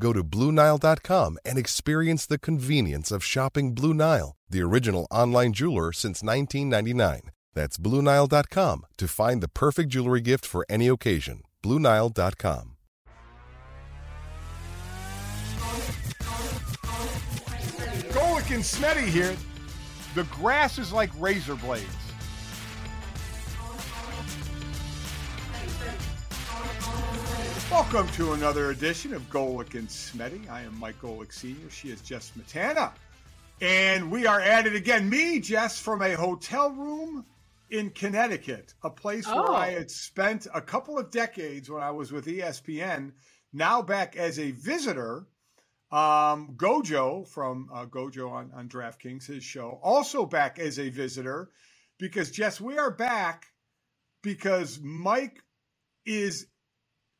Go to BlueNile.com and experience the convenience of shopping Blue Nile, the original online jeweler since 1999. That's BlueNile.com to find the perfect jewelry gift for any occasion. BlueNile.com. Golic and Smetty here. The grass is like razor blades. Welcome to another edition of Golic and Smetty. I am Mike Golic Sr. She is Jess Smetana. And we are at it again. Me, Jess, from a hotel room in Connecticut, a place Oh. where I had spent a couple of decades when I was with ESPN. Now back as a visitor. Um, Gojo from uh, Gojo on, on DraftKings, his show, also back as a visitor because, Jess, we are back because Mike is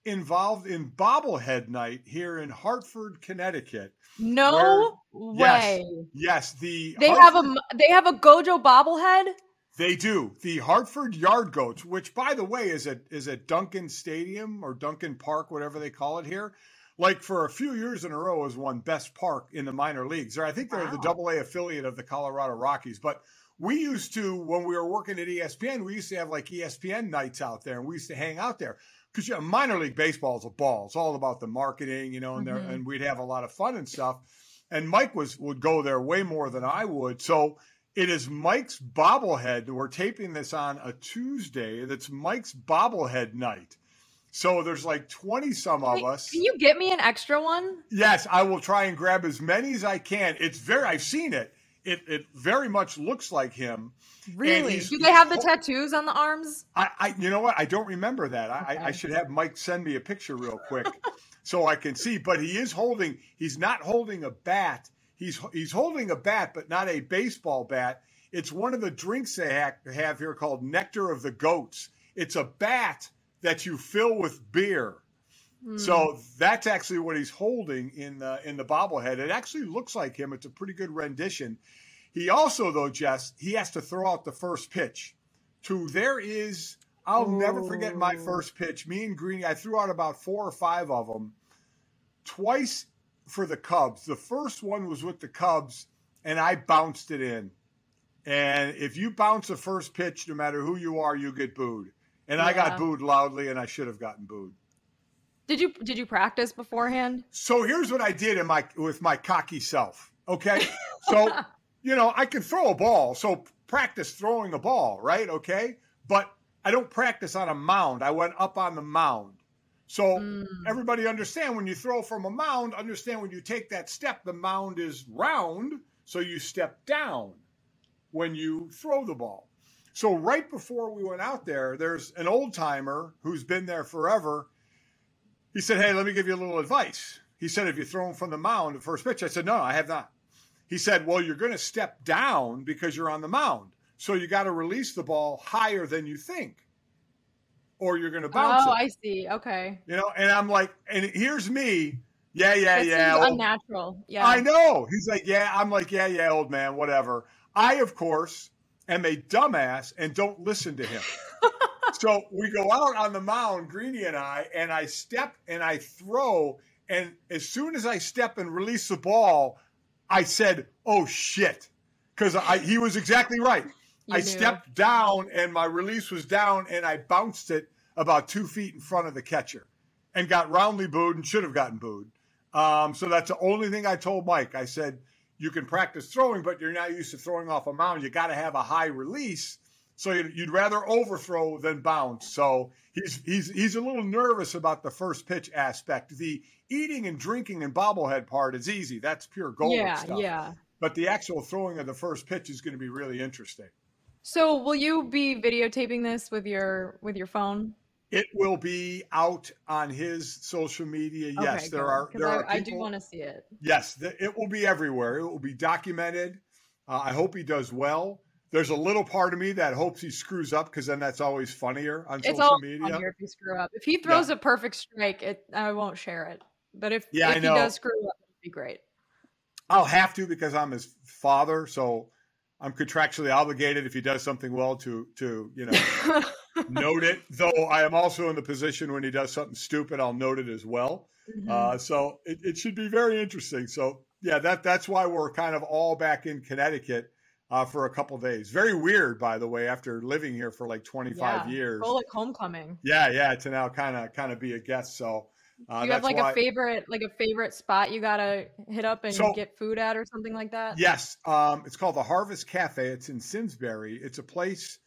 involved in bobblehead night here in Hartford, Connecticut. No Yes. way. Yes, the They have a they have a Gojo bobblehead. They do. The Hartford Yard Goats, which by the way is at is at Dunkin' Stadium or Dunkin' Park, whatever they call it here. Like for a few years in a row has won best park in the minor leagues. Or I think they're the Wow. double A affiliate of the Colorado Rockies. But we used to, when we were working at ESPN, we used to have like ESPN nights out there and we used to hang out there. Because know, minor league baseball is a ball. It's all about the marketing, you know, and there Mhm. and we'd have a lot of fun and stuff. And Mike was would go there way more than I would. So it is Mike's bobblehead. We're taping this on a Tuesday. That's Mike's bobblehead night. So there's like 20 some of us. Can you get me an extra one? Yes, I will try and grab as many as I can. It's very I've seen it. It it very much looks like him. Really? Do they have the oh. tattoos on the arms? I, I you know what? I don't remember that. I, I, I should have Mike send me a picture real quick so I can see. But he is holding. He's not holding a bat. He's he's holding a bat, but not a baseball bat. It's one of the drinks they ha- have here called Nectar of the Goats. It's a bat that you fill with beer. Hmm. So that's actually what he's holding in the in the bobblehead. It actually looks like him. It's a pretty good rendition. He also, though, Jess, he has to throw out the first pitch. To there is, I'll never forget my first pitch. Me and Greeny, I threw out about four or five of them, twice for the Cubs. The first one was with the Cubs, and I bounced it in. And if you bounce a first pitch, no matter who you are, you get booed. And I got booed loudly, and I should have gotten booed. Did you did you practice beforehand? So here's what I did in my with my cocky self. Okay, so you know I can throw a ball, so practice throwing a ball, right? Okay, but I don't practice on a mound. I went up on the mound. So Mm. everybody understand when you throw from a mound, understand when you take that step, the mound is round, so you step down when you throw the ball. So right before we went out there, there's an old timer who's been there forever. He said, Hey, let me give you a little advice. He said, If you throw him from the mound at first pitch, I said, No, I have not. He said, Well, you're going to step down because you're on the mound. So you got to release the ball higher than you think, or you're going to bounce oh, it. I see. Okay. You know, and I'm like, and here's me. Yeah, yeah, That yeah. seems unnatural. Yeah. I know. He's like, yeah. I'm like, yeah, yeah, old man, whatever. I, of course, am a dumbass and don't listen to him. so we go out on the mound, Greeny and I, and I step and I throw. And as soon as I step and release the ball, I said, oh shit. Because he was exactly right. You I knew. stepped down and my release was down and I bounced it about two feet in front of the catcher and got roundly booed and should have gotten booed. Um, so that's the only thing I told Mike. I said, you can practice throwing, but you're not used to throwing off a mound. You got to have a high release So you'd, you'd rather overthrow than bounce. So he's he's he's a little nervous about the first pitch aspect. The eating and drinking and bobblehead part is easy. That's pure gold yeah, stuff. yeah. But the actual throwing of the first pitch is going to be really interesting. So will you be videotaping this with your with your phone? It will be out on his social media. Yes, there are there I, are I do want to see it. Yes, the, it will be everywhere. It will be documented. Uh, I hope he does well. There's a little part of me that hopes he screws up because then that's always funnier on It's social media. if you screw up. If he throws a perfect strike, it I won't share it. But if Yeah, I if he does screw up, it'd be great. I'll have to because I'm his father, so I'm contractually obligated if he does something well to to you know note it. Though I am also in the position when he does something stupid, I'll note it as well. Mhm. Uh, so it, it should be very interesting. So yeah, that that's why we're kind of all back in Connecticut uh, for a couple days. Very weird, by the way, after living here for like 25 Yeah, years. Go like homecoming. Yeah, yeah, to now kind of kind of be a guest. So uh, Do you have like why- a favorite like a favorite spot you gotta hit up and So- get food at or something like that? Yes, um, it's called the Harvest Cafe. It's in Simsbury. It's a place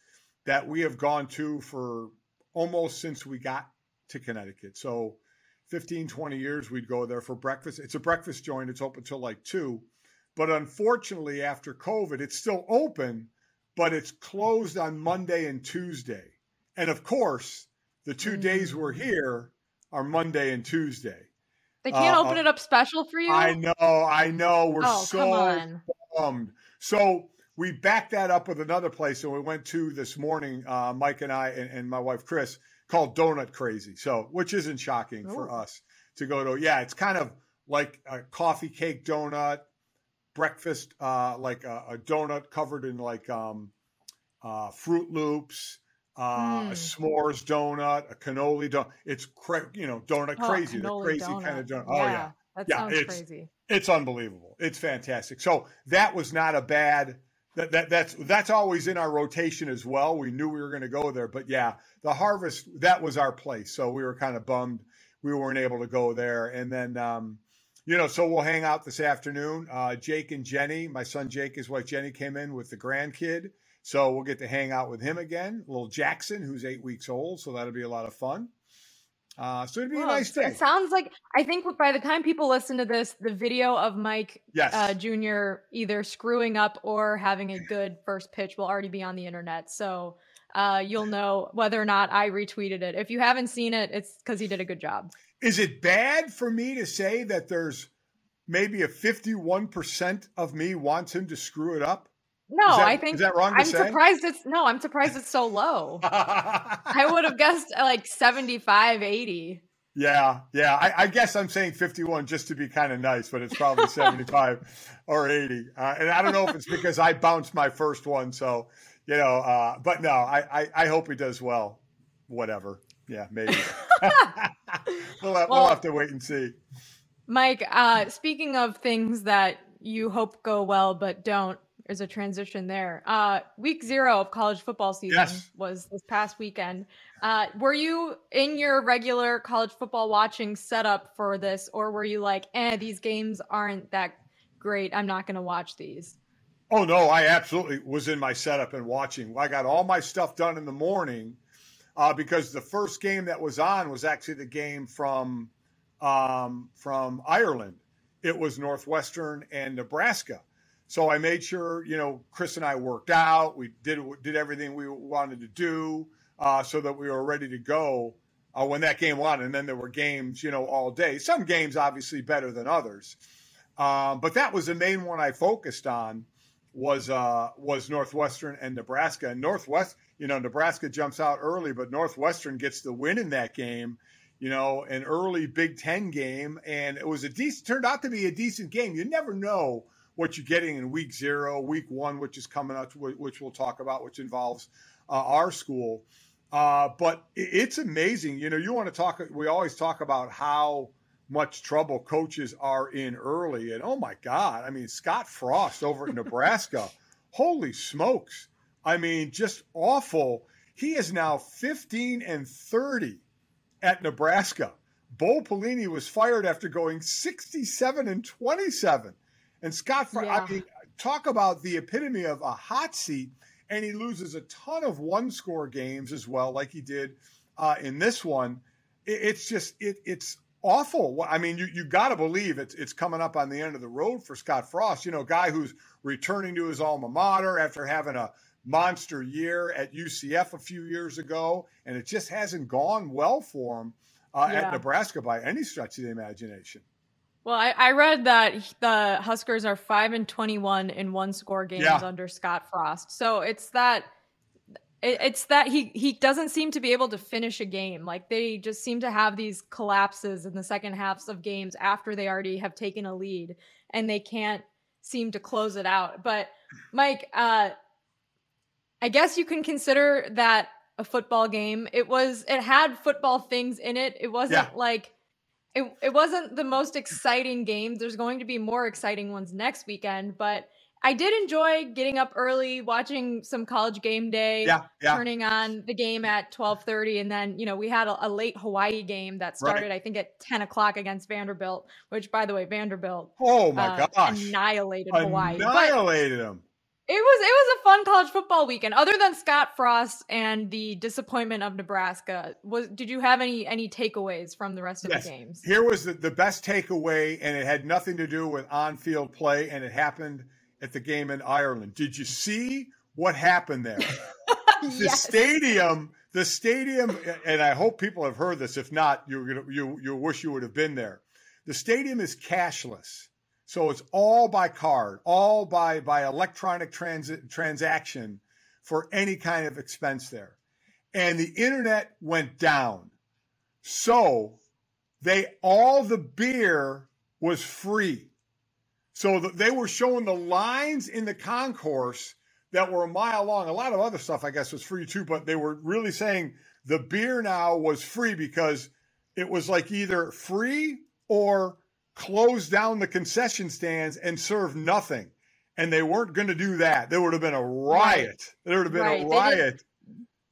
that we have gone to for almost since we got to Connecticut. So 15, 20 years we'd go there for breakfast. It's a breakfast joint. It's open till like two. But unfortunately, after COVID, it's still open, but it's closed on Monday and Tuesday. And of course, the two days we're here are Monday and Tuesday. They can't Uh, open it up special for you. I know, I know. We're oh so bummed. So we backed that up with another place, and we went to this morning. Uh, Mike and I and, and my wife Chris called Donut Crazy. So which isn't shocking for us to go to. Yeah, it's kind of like a coffee cake donut, breakfast, uh, like a, a donut covered in like um, uh, Froot Loops. Uh, a Mm. s'mores donut, a cannoli donut. It's cra- you know donut Oh, crazy, the crazy kind of donut. Oh yeah, That Yeah, sounds it's- crazy. it's unbelievable. It's fantastic. So that was not a bad. That, that that's that's always in our rotation as well. We knew we were going to go there, but yeah, the harvest that was our place. So we were kind of bummed we weren't able to go there. And then um, you know, so we'll hang out this afternoon. Uh, Jake and Jenny, my son Jake, his wife Jenny came in with the grandkid, so we'll get to hang out with him again. Little Jackson, who's eight weeks old, so that'll be a lot of fun. Uh, so it'd be a nice day. It sounds like I think by the time people listen to this, the video of Mike Yes. uh, Jr. either screwing up or having a good first pitch will already be on the internet. So uh, you'll know whether or not I retweeted it. If you haven't seen it, it's because he did a good job. Is it bad for me to say that there's maybe a 51% of me wants him to screw it up? No, that- I think is that wrong to I'm say? surprised it's no, I'm surprised it's so low. I would have guessed like 75, 80. yeah, yeah. I, I guess I'm saying 51 just to be kind of nice, but it's probably 75 or 80. Uh, and I don't know if it's because I bounced my first one. So, you know, uh, but no, I, I, I hope he does well. Whatever. Yeah, maybe. we'll, have, we'll Well- have to wait and see. Mike, uh, speaking of things that you hope go well but don't, there's a transition there. Uh, week zero of college football season Yes. was this past weekend. Uh, were you in your regular college football watching setup for this, or were you like, eh, these games aren't that great. I'm not going to watch these? Oh no, I absolutely was in my setup and watching. I got all my stuff done in the morning uh, because the first game that was on was actually the game from um, from Ireland. It was Northwestern and Nebraska. So I made sure, you know, Chris and I worked out. We did did everything we wanted to do uh, so that we were ready to go uh, when that game won. And then there were games, you know, all day. Some games obviously better than others, um, but that was the main one I focused on was uh, was Northwestern and Nebraska. And Northwest, you know, Nebraska jumps out early, but Northwestern gets the win in that game. You know, an early Big Ten game, and it was a decent. Turned out to be a decent game. You never know what you're getting in week zero, week one, which is coming up, which we'll talk about, which involves uh, our school. Uh, but it's amazing. You know, you want to talk. We always talk about how much trouble coaches are in early, and oh my God, I mean Scott Frost over at Nebraska, holy smokes! I mean, just awful. He is now 15 and 30 at Nebraska. Bo Pelini was fired after going 67 and 27. And Scott, Frost, Yeah. I mean, talk about the epitome of a hot seat. and he loses a ton of one score games as well, like he did uh, in this one. It, it's just it, it's awful. I mean, you you got to believe it's it's coming up on the end of the road for Scott Frost. You know, guy who's returning to his alma mater after having a monster year at UCF a few years ago, and it just hasn't gone well for him uh, yeah. at Nebraska by any stretch of the imagination. Well, I, I, read that the Huskers are five and twenty-one in one-score games yeah. under Scott Frost. So it's that it's that he he doesn't seem to be able to finish a game. Like they just seem to have these collapses in the second halves of games after they already have taken a lead, and they can't seem to close it out. But Mike, uh, I guess you can consider that a football game. It was it had football things in it. It wasn't yeah. like it it wasn't the most exciting game. There's going to be more exciting ones next weekend, but I did enjoy getting up early, watching some college game day, yeah, yeah. turning on the game at twelve thirty, and then you know we had a, a late Hawaii game that started right. I think at ten o'clock against Vanderbilt, which by the way Vanderbilt oh my uh, gosh annihilated Hawaii, annihilated them. It was it was a fun college football weekend. Other than Scott Frost and the disappointment of Nebraska, was did you have any any takeaways from the rest of yes. the games? Here was the, the best takeaway, and it had nothing to do with on field play, and it happened at the game in Ireland. Did you see what happened there? yes. The stadium, the stadium, and I hope people have heard this. If not, you're gonna you you wish you would have been there. The stadium is cashless, so it's all by card, all by by electronic transit transaction for any kind of expense there, and the internet went down. So they all the beer was free so they were showing the lines in the concourse that were a mile long. A lot of other stuff, I guess, was free too, but they were really saying the beer now was free because it was like either free or close down the concession stands and serve nothing. And they weren't going to do that. There would have been a riot. Right. There would have been right. a riot.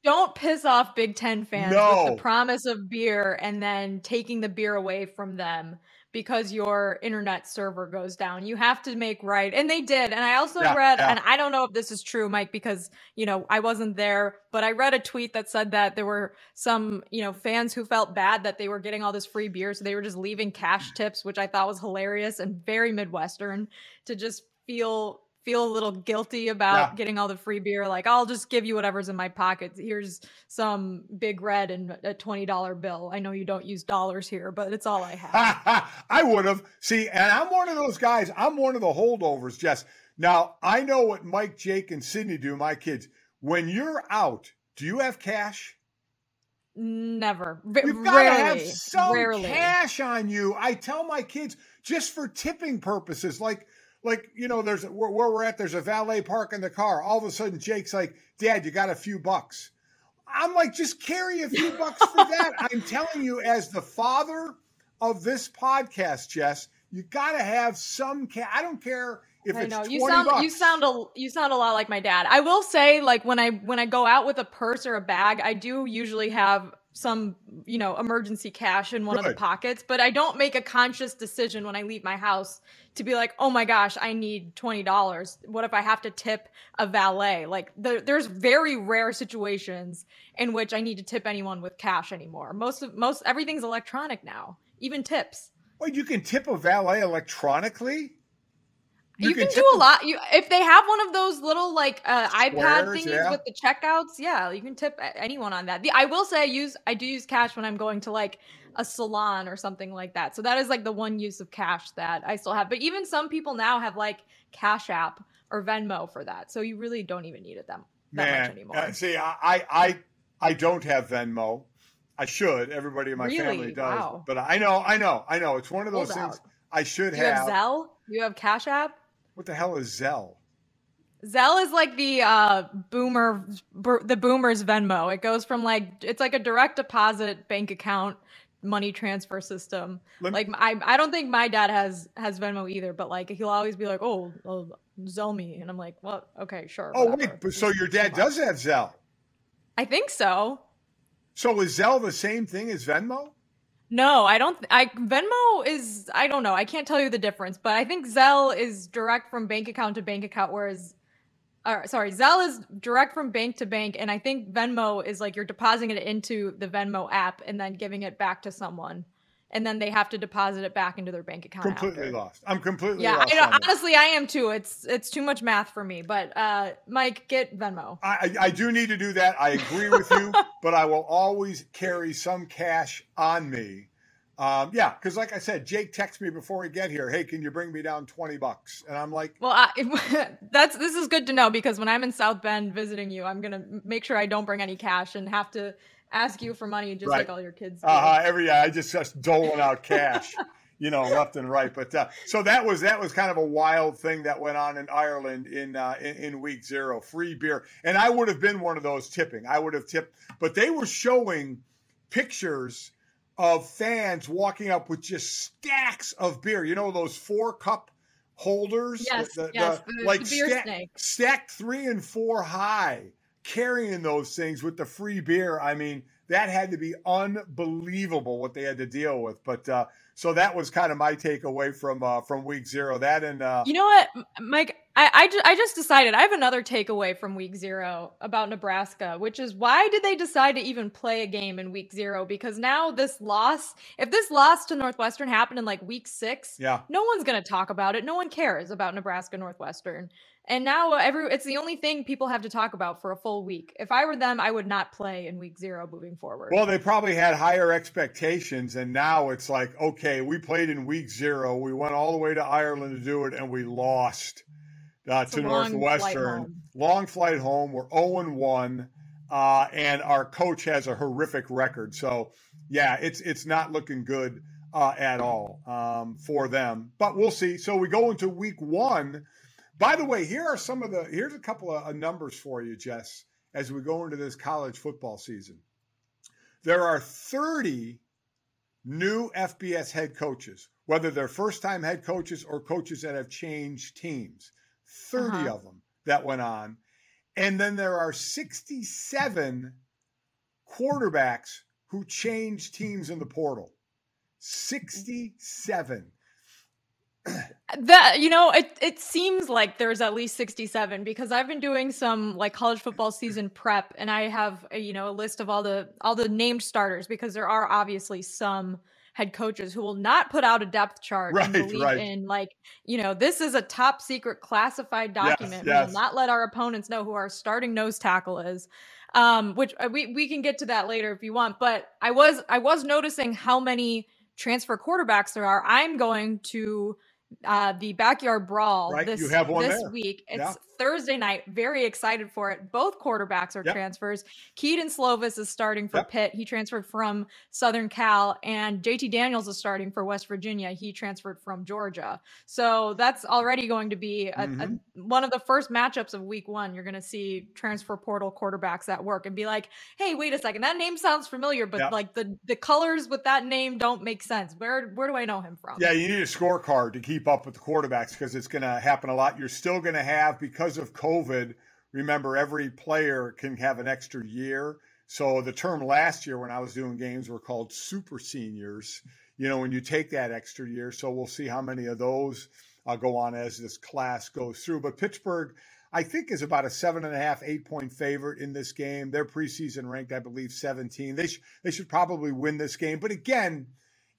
Don't piss off Big Ten fans no. with the promise of beer and then taking the beer away from them because your internet server goes down. You have to make right. And they did. And I also yeah, read, yeah. and I don't know if this is true, Mike, because, you know, I wasn't there, but I read a tweet that said that there were some, you know, fans who felt bad that they were getting all this free beer. So they were just leaving cash tips, which I thought was hilarious and very Midwestern to just feel feel a little guilty about yeah. getting all the free beer. Like, I'll just give you whatever's in my pocket. Here's some big red and a $20 bill. I know you don't use dollars here, but it's all I have. I would have. See, and I'm one of those guys. I'm one of the holdovers, Jess. Now, I know what Mike, Jake, and Sydney do, my kids. When you're out, do you have cash? Never. You've got to have some rarely. cash on you. I tell my kids just for tipping purposes. Like, like you know there's where, where, we're at there's a valet park in the car all of a sudden jake's like dad you got a few bucks i'm like just carry a few bucks for that i'm telling you as the father of this podcast jess you got to have some cash i don't care if I know you sound bucks. you sound a you sound a lot like my dad. I will say like when I when I go out with a purse or a bag, I do usually have some you know emergency cash in one Good. of the pockets but i don't make a conscious decision when i leave my house to be like oh my gosh i need $20 what if i have to tip a valet? Like the, there's very rare situations in which i need to tip anyone with cash anymore. Most of most everything's electronic now even tips. Well you can tip a valet electronically you, you can, can do a lot. You if they have one of those little like uh, iPad thingies yeah. with the checkouts, yeah, you can tip anyone on that. The, I will say I use I do use cash when I'm going to like a salon or something like that. So that is like the one use of cash that I still have. But even some people now have like Cash App or Venmo for that. So you really don't even need it that, that Man, much anymore. Uh, see, I I I don't have Venmo. I should. Everybody in my really? family does. Wow. But I know, I know, I know. It's one of those Hold things out. I should do have. You have Zelle? You have Cash App? What the hell is Zelle? Zelle is like the uh, boomer, the boomer's Venmo. It goes from like it's like a direct deposit bank account money transfer system. Me, like I, I don't think my dad has has Venmo either, but like he'll always be like, "Oh, oh Zelle me," and I'm like, "Well, okay, sure." Oh whatever. wait, but so your dad does have Zelle? I think so. So is Zelle the same thing as Venmo? No, I don't. I Venmo is. I don't know. I can't tell you the difference, but I think Zelle is direct from bank account to bank account, whereas or sorry, Zelle is direct from bank to bank, and I think Venmo is like you're depositing it into the Venmo app and then giving it back to someone, and then they have to deposit it back into their bank account. Completely after. lost. I'm completely yeah. lost. Know, honestly, I am too. It's it's too much math for me. But uh, Mike, get Venmo. I, I do need to do that. I agree with you, but I will always carry some cash on me um, yeah, because like I said, Jake texted me before we get here. Hey, can you bring me down twenty bucks? And I'm like, well, I, that's this is good to know because when I'm in South Bend visiting you, I'm gonna make sure I don't bring any cash and have to ask you for money just right. like all your kids. Uh huh. Every I just just doling out cash. you know, left and right. But uh, so that was that was kind of a wild thing that went on in Ireland in, uh, in, in week zero. Free beer, and I would have been one of those tipping. I would have tipped, but they were showing pictures of fans walking up with just stacks of beer. You know those four cup holders, yes, the, the, yes, the, like sta- stacked three and four high, carrying those things with the free beer. I mean, that had to be unbelievable what they had to deal with. But uh, so that was kind of my takeaway from uh, from week zero. That and uh, you know what, Mike, I I, ju- I just decided I have another takeaway from week zero about Nebraska, which is why did they decide to even play a game in week zero? Because now this loss, if this loss to Northwestern happened in like week six, yeah, no one's gonna talk about it. No one cares about Nebraska Northwestern. And now every it's the only thing people have to talk about for a full week. If I were them, I would not play in week zero moving forward. Well, they probably had higher expectations, and now it's like, okay, we played in week zero. We went all the way to Ireland to do it, and we lost uh, to long Northwestern. Flight long flight home. We're 0 1. Uh, and our coach has a horrific record. So, yeah, it's it's not looking good uh, at all um, for them. But we'll see. So we go into week one by the way, here are some of the here's a couple of numbers for you, Jess, as we go into this college football season. There are 30 new FBS head coaches, whether they're first time head coaches or coaches that have changed teams. 30 uh-huh. of them that went on. And then there are 67 quarterbacks who changed teams in the portal. 67 that you know it it seems like there's at least 67 because I've been doing some like college football season prep and I have a, you know a list of all the all the named starters because there are obviously some head coaches who will not put out a depth chart right, and believe right. in like you know this is a top secret classified document yes, yes. we will not let our opponents know who our starting nose tackle is um which uh, we we can get to that later if you want but I was I was noticing how many transfer quarterbacks there are I'm going to uh, the backyard brawl right. this, you have one this there. week. It's yeah. Thursday night. Very excited for it. Both quarterbacks are yep. transfers. Kedon Slovis is starting for yep. Pitt. He transferred from Southern Cal, and JT Daniels is starting for West Virginia. He transferred from Georgia. So that's already going to be a, mm-hmm. a, one of the first matchups of Week One. You're going to see transfer portal quarterbacks at work and be like, "Hey, wait a second, that name sounds familiar, but yep. like the the colors with that name don't make sense. Where where do I know him from?" Yeah, you need a scorecard to keep up with the quarterbacks because it's going to happen a lot. You're still going to have because because of COVID, remember every player can have an extra year. So the term last year when I was doing games were called super seniors. You know, when you take that extra year. So we'll see how many of those uh, go on as this class goes through. But Pittsburgh, I think, is about a seven and a half, eight point favorite in this game. Their preseason ranked, I believe, 17. They, sh- they should probably win this game. But again,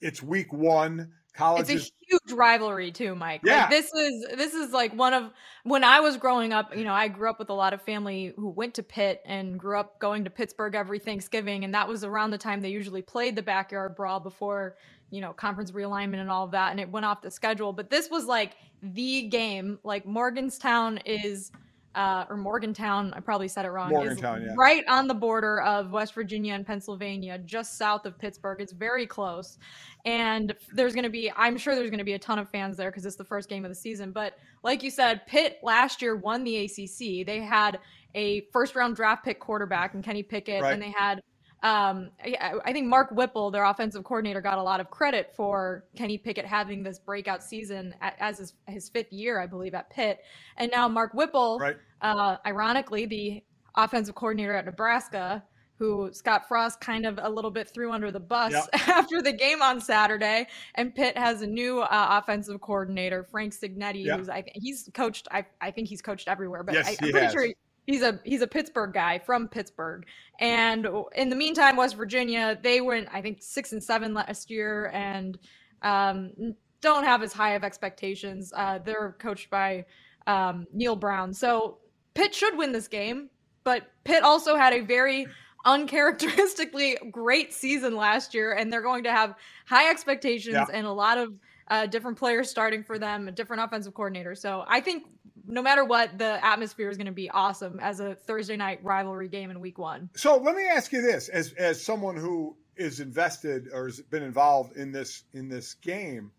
it's week one. College it's a huge rivalry too, Mike. Yeah. Like this is this is like one of when I was growing up, you know, I grew up with a lot of family who went to Pitt and grew up going to Pittsburgh every Thanksgiving and that was around the time they usually played the backyard brawl before, you know, conference realignment and all of that and it went off the schedule, but this was like the game. Like Morgantown is uh, or Morgantown, I probably said it wrong, Morgantown, yeah. right on the border of West Virginia and Pennsylvania, just south of Pittsburgh. It's very close. And there's going to be, I'm sure there's going to be a ton of fans there because it's the first game of the season. But like you said, Pitt last year won the ACC. They had a first round draft pick quarterback and Kenny Pickett, right. and they had um, I, I, think Mark Whipple, their offensive coordinator, got a lot of credit for Kenny Pickett having this breakout season at, as his, his, fifth year, I believe, at Pitt. And now Mark Whipple, right. uh, ironically, the offensive coordinator at Nebraska, who Scott Frost kind of a little bit threw under the bus yep. after the game on Saturday. And Pitt has a new uh, offensive coordinator, Frank Cignetti, yep. who's I think he's coached. I, I think he's coached everywhere, but yes, I, am pretty has. sure. He, he's a he's a Pittsburgh guy from Pittsburgh. And in the meantime, West Virginia they went I think six and seven last year and um, don't have as high of expectations. Uh, they're coached by um, Neal Brown, so Pitt should win this game. But Pitt also had a very uncharacteristically great season last year, and they're going to have high expectations yeah. and a lot of uh, different players starting for them, a different offensive coordinator. So I think no matter what, the atmosphere is going to be awesome as a Thursday night rivalry game in Week One. So let me ask you this: as as someone who is invested or has been involved in this in this game,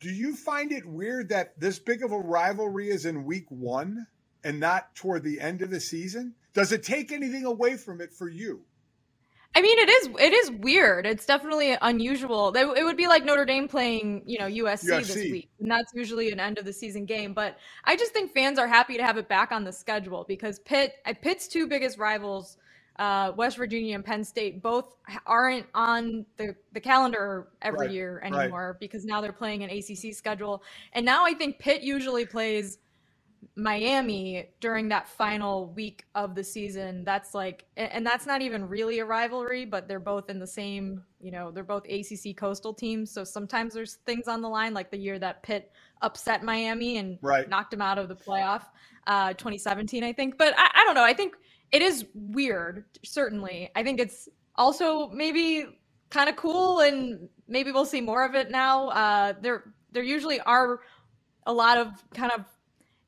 do you find it weird that this big of a rivalry is in Week One and not toward the end of the season? Does it take anything away from it for you? I mean, it is it is weird. It's definitely unusual. It would be like Notre Dame playing, you know, USC, USC, this week, and that's usually an end of the season game. But I just think fans are happy to have it back on the schedule because Pitt, uh, Pitt's two biggest rivals, uh, West Virginia and Penn State, both aren't on the the calendar every right, year anymore right. because now they're playing an ACC schedule, and now I think Pitt usually plays Miami during that final week of the season. That's like, and that's not even really a rivalry, but they're both in the same, you know, they're both ACC coastal teams. So sometimes there's things on the line, like the year that Pitt upset Miami and right. knocked them out of the playoff, uh, 2017, I think. But I, I don't know. I think it is weird, certainly. I think it's also maybe kind of cool, and maybe we'll see more of it now. Uh, there, there usually are a lot of kind of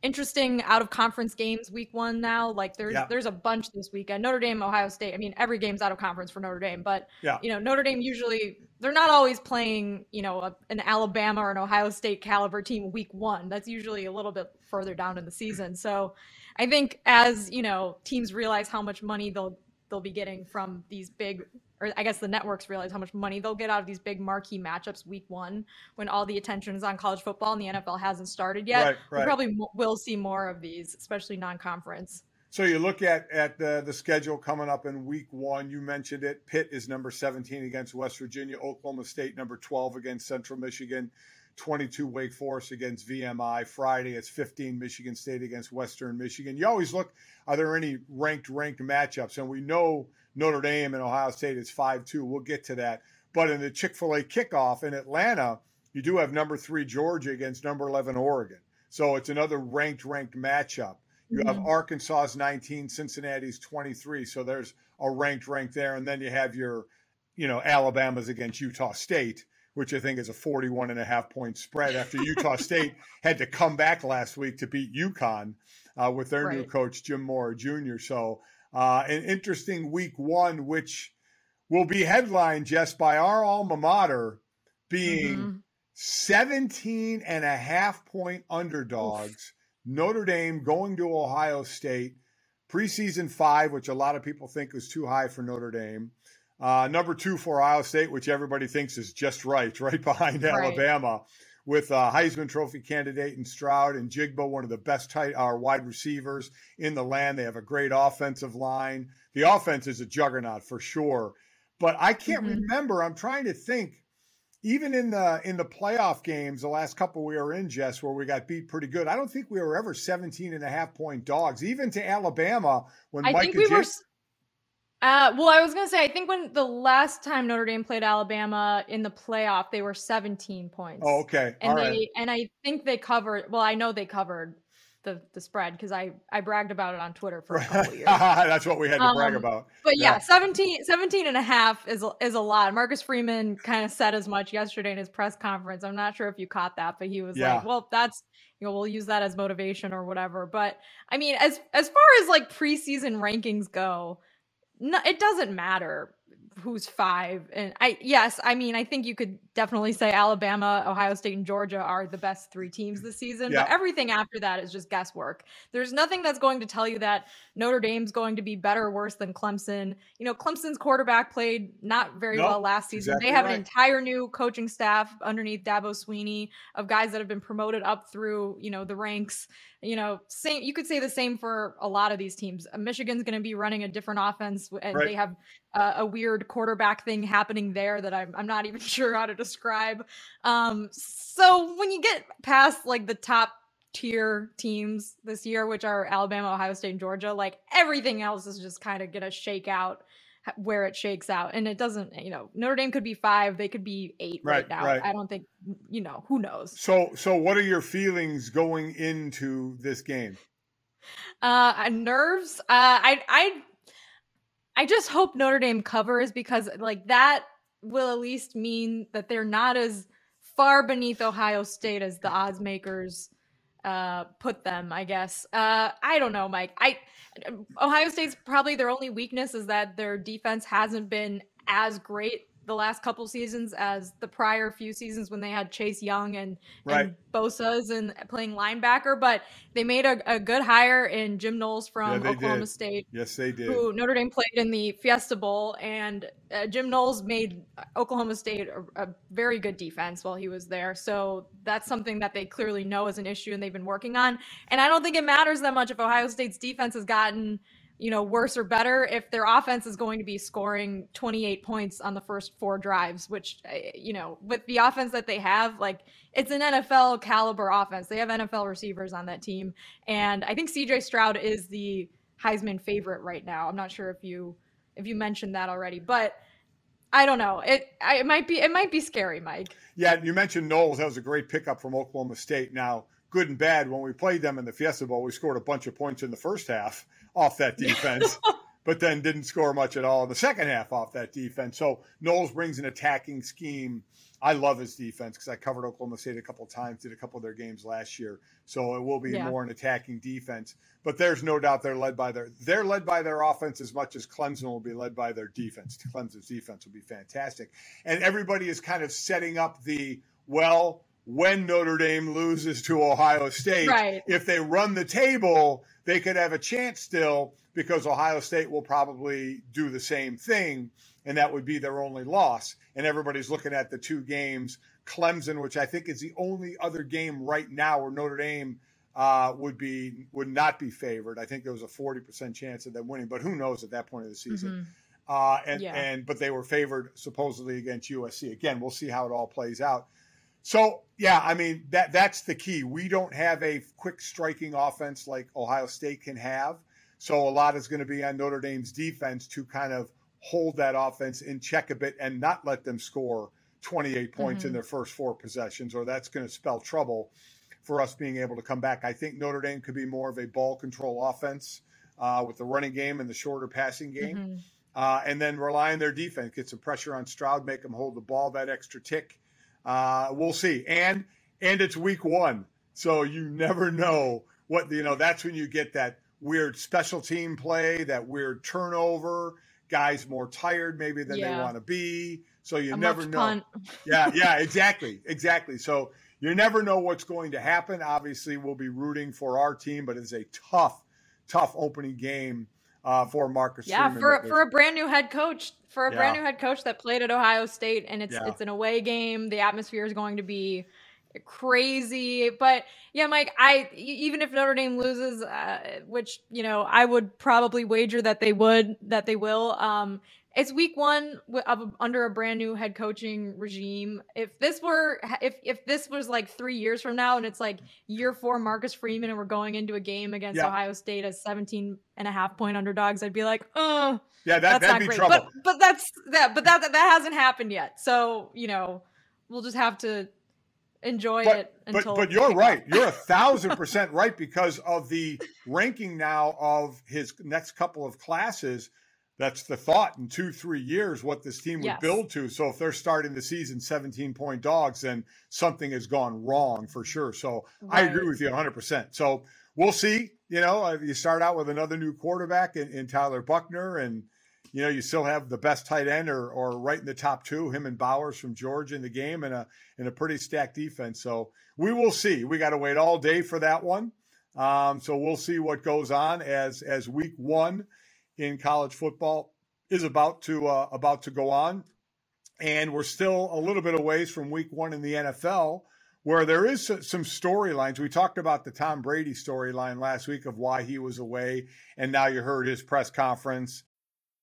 interesting out of conference games week one now. Like there's yeah. there's a bunch this weekend. Notre Dame, Ohio State. I mean, every game's out of conference for Notre Dame, but yeah. you know, Notre Dame usually they're not always playing, you know, a, an Alabama or an Ohio State caliber team week one. That's usually a little bit further down in the season. So I think as, you know, teams realize how much money they'll they'll be getting from these big or I guess the networks realize how much money they'll get out of these big marquee matchups week one when all the attention is on college football and the NFL hasn't started yet. Right, right. We probably will see more of these, especially non-conference. So you look at at the the schedule coming up in week one. You mentioned it. Pitt is number 17 against West Virginia. Oklahoma State number 12 against Central Michigan. 22 Wake Forest against VMI. Friday it's 15 Michigan State against Western Michigan. You always look. Are there any ranked ranked matchups? And we know Notre Dame and Ohio State is 5 2. We'll get to that. But in the Chick fil A kickoff in Atlanta, you do have number three Georgia against number 11 Oregon. So it's another ranked, ranked matchup. You have mm-hmm. Arkansas's 19, Cincinnati's 23. So there's a ranked, rank there. And then you have your, you know, Alabama's against Utah State, which I think is a 41 and a half point spread after Utah State had to come back last week to beat UConn uh, with their right. new coach, Jim Mora Jr. So uh, an interesting week one, which will be headlined just by our alma mater being mm-hmm. 17 and a half point underdogs. Oof. Notre Dame going to Ohio State. Preseason five, which a lot of people think is too high for Notre Dame. Uh, number two for Ohio State, which everybody thinks is just right, right behind right. Alabama with a Heisman Trophy candidate in Stroud and Njigba, one of the best tight our uh, wide receivers in the land. They have a great offensive line. The offense is a juggernaut for sure. But I can't mm-hmm. remember. I'm trying to think. Even in the in the playoff games, the last couple we were in, Jess, where we got beat pretty good, I don't think we were ever 17 and a half point dogs, even to Alabama when I Mike think we were uh, well, I was gonna say, I think when the last time Notre Dame played Alabama in the playoff, they were 17 points. Oh, okay. And All they right. and I think they covered. Well, I know they covered the the spread because I I bragged about it on Twitter for a couple years. That's what we had to um, brag about. But yeah, yeah, 17, 17 and a half is is a lot. Marcus Freeman kind of said as much yesterday in his press conference. I'm not sure if you caught that, but he was yeah. like, "Well, that's you know, we'll use that as motivation or whatever." But I mean, as as far as like preseason rankings go no, it doesn't matter who's five. And I, yes, I mean, I think you could definitely say Alabama, Ohio State, and Georgia are the best three teams this season. Yeah. But everything after that is just guesswork. There's nothing that's going to tell you that Notre Dame's going to be better or worse than Clemson. You know, Clemson's quarterback played not very nope, well last season. Exactly they have right. an entire new coaching staff underneath Dabo Swinney of guys that have been promoted up through, you know, the ranks. You know, same you could say the same for a lot of these teams. Michigan's going to be running a different offense and right. they have uh, a weird quarterback thing happening there that I'm, I'm not even sure how to describe. Um, so when you get past like the top tier teams this year, which are Alabama, Ohio State, and Georgia, like everything else is just kind of gonna shake out where it shakes out. And it doesn't, you know, Notre Dame could be five, they could be eight right, right now. Right. I don't think, you know, who knows. So, so what are your feelings going into this game? Uh, nerves. Uh, I, I I just hope Notre Dame covers because like that will at least mean that they're not as far beneath Ohio State as the odds makers uh, put them, I guess. Uh, I don't know, Mike. I Ohio State's probably their only weakness is that their defense hasn't been as great the last couple seasons as the prior few seasons when they had Chase Young and, right. and Bosa's and playing linebacker. But they made a, a good hire in Jim Knowles from yeah, Oklahoma did. State. Yes, they did. Who Notre Dame played in the Fiesta Bowl, and uh, Jim Knowles made Oklahoma State a, a very good defense while he was there. So that's something that they clearly know is an issue and they've been working on. And I don't think it matters that much if Ohio State's defense has gotten – you know, worse or better if their offense is going to be scoring 28 points on the first four drives, which, eh, you know, with the offense that they have, like it's an NFL caliber offense. They have NFL receivers on that team. And I think CJ Stroud is the Heisman favorite right now. I'm not sure if you, if you mentioned that already, but I don't know. It, it might be, it might be scary, Mike. Yeah. You mentioned Knowles. That was a great pickup from Oklahoma State. Now, good and bad, when we played them in the Fiesta Bowl, we scored a bunch of points in the first half off that defense, but then didn't score much at all in the second half off that defense. So Knowles brings an attacking scheme. I love his defense because I covered Oklahoma State a couple of times, did a couple of their games last year. So it will be yeah. more an attacking defense. But there's no doubt they're led by their they're led by their offense as much as Clemson will be led by their defense. Clemson's defense will be fantastic. And everybody is kind of setting up the well, when Notre Dame loses to Ohio State. Right. If they run the table, they could have a chance still because Ohio State will probably do the same thing, and that would be their only loss. And everybody's looking at the two games. Clemson, which I think is the only other game right now where Notre Dame uh, would be would not be favored. I think there was a forty percent chance of them winning, but who knows at that point of the season. Mm-hmm. Uh, and yeah. and but they were favored supposedly against USC. Again, we'll see how it all plays out. So yeah, I mean that that's the key. We don't have a quick striking offense like Ohio State can have. So a lot is going to be on Notre Dame's defense to kind of hold that offense in check a bit and not let them score 28 points mm-hmm. in their first four possessions, or that's going to spell trouble for us being able to come back. I think Notre Dame could be more of a ball control offense uh, with the running game and the shorter passing game. Mm-hmm. Uh, and then rely on their defense, get some pressure on Stroud, make them hold the ball that extra tick uh, we'll see. And and it's week one, so you never know what you know. That's when you get that weird special team play, that weird turnover. Guys more tired maybe than yeah. they want to be. So you A never know. Yeah, yeah, exactly, exactly. So you never know what's going to happen. Obviously, we'll be rooting for our team, but it's a tough, tough opening game uh, for Marcus. Yeah, Freeman for for a brand new head coach, for a yeah. brand new head coach that played at Ohio State, and it's yeah. it's an away game. The atmosphere is going to be crazy. But yeah, Mike, I even if Notre Dame loses, uh, which you know I would probably wager that they would, that they will. Um, it's week one of under a brand new head coaching regime. If this were if if this was like three years from now and it's like year four Marcus Freeman and we're going into a game against yeah. Ohio State as 17 and a half point underdogs, I'd be like, oh, yeah, that, that's not great. Trouble. But but that's that but that that hasn't happened yet. So you know we'll just have to enjoy but, it until. But, but you're right. You're a thousand percent right because of the ranking now of his next couple of classes that's the thought in two, three years what this team would yes. build to. So if they're starting the season 17 point dogs, then something has gone wrong for sure. So right. I agree with you 100%. So we'll see. You know, uh, you start out with another new quarterback in, in Tyler Buchner, and you know, you still have the best tight end or, or right in the top two, him and Bowers from Georgia in the game and a, and a pretty stacked defense. So we will see. We got to wait all day for that one. Um, so we'll see what goes on as, as week one in college football is about to, uh, about to go on. And we're still a little bit away from week one in the NFL where there is some storylines. We talked about the Tom Brady storyline last week of why he was away, and now you heard his press conference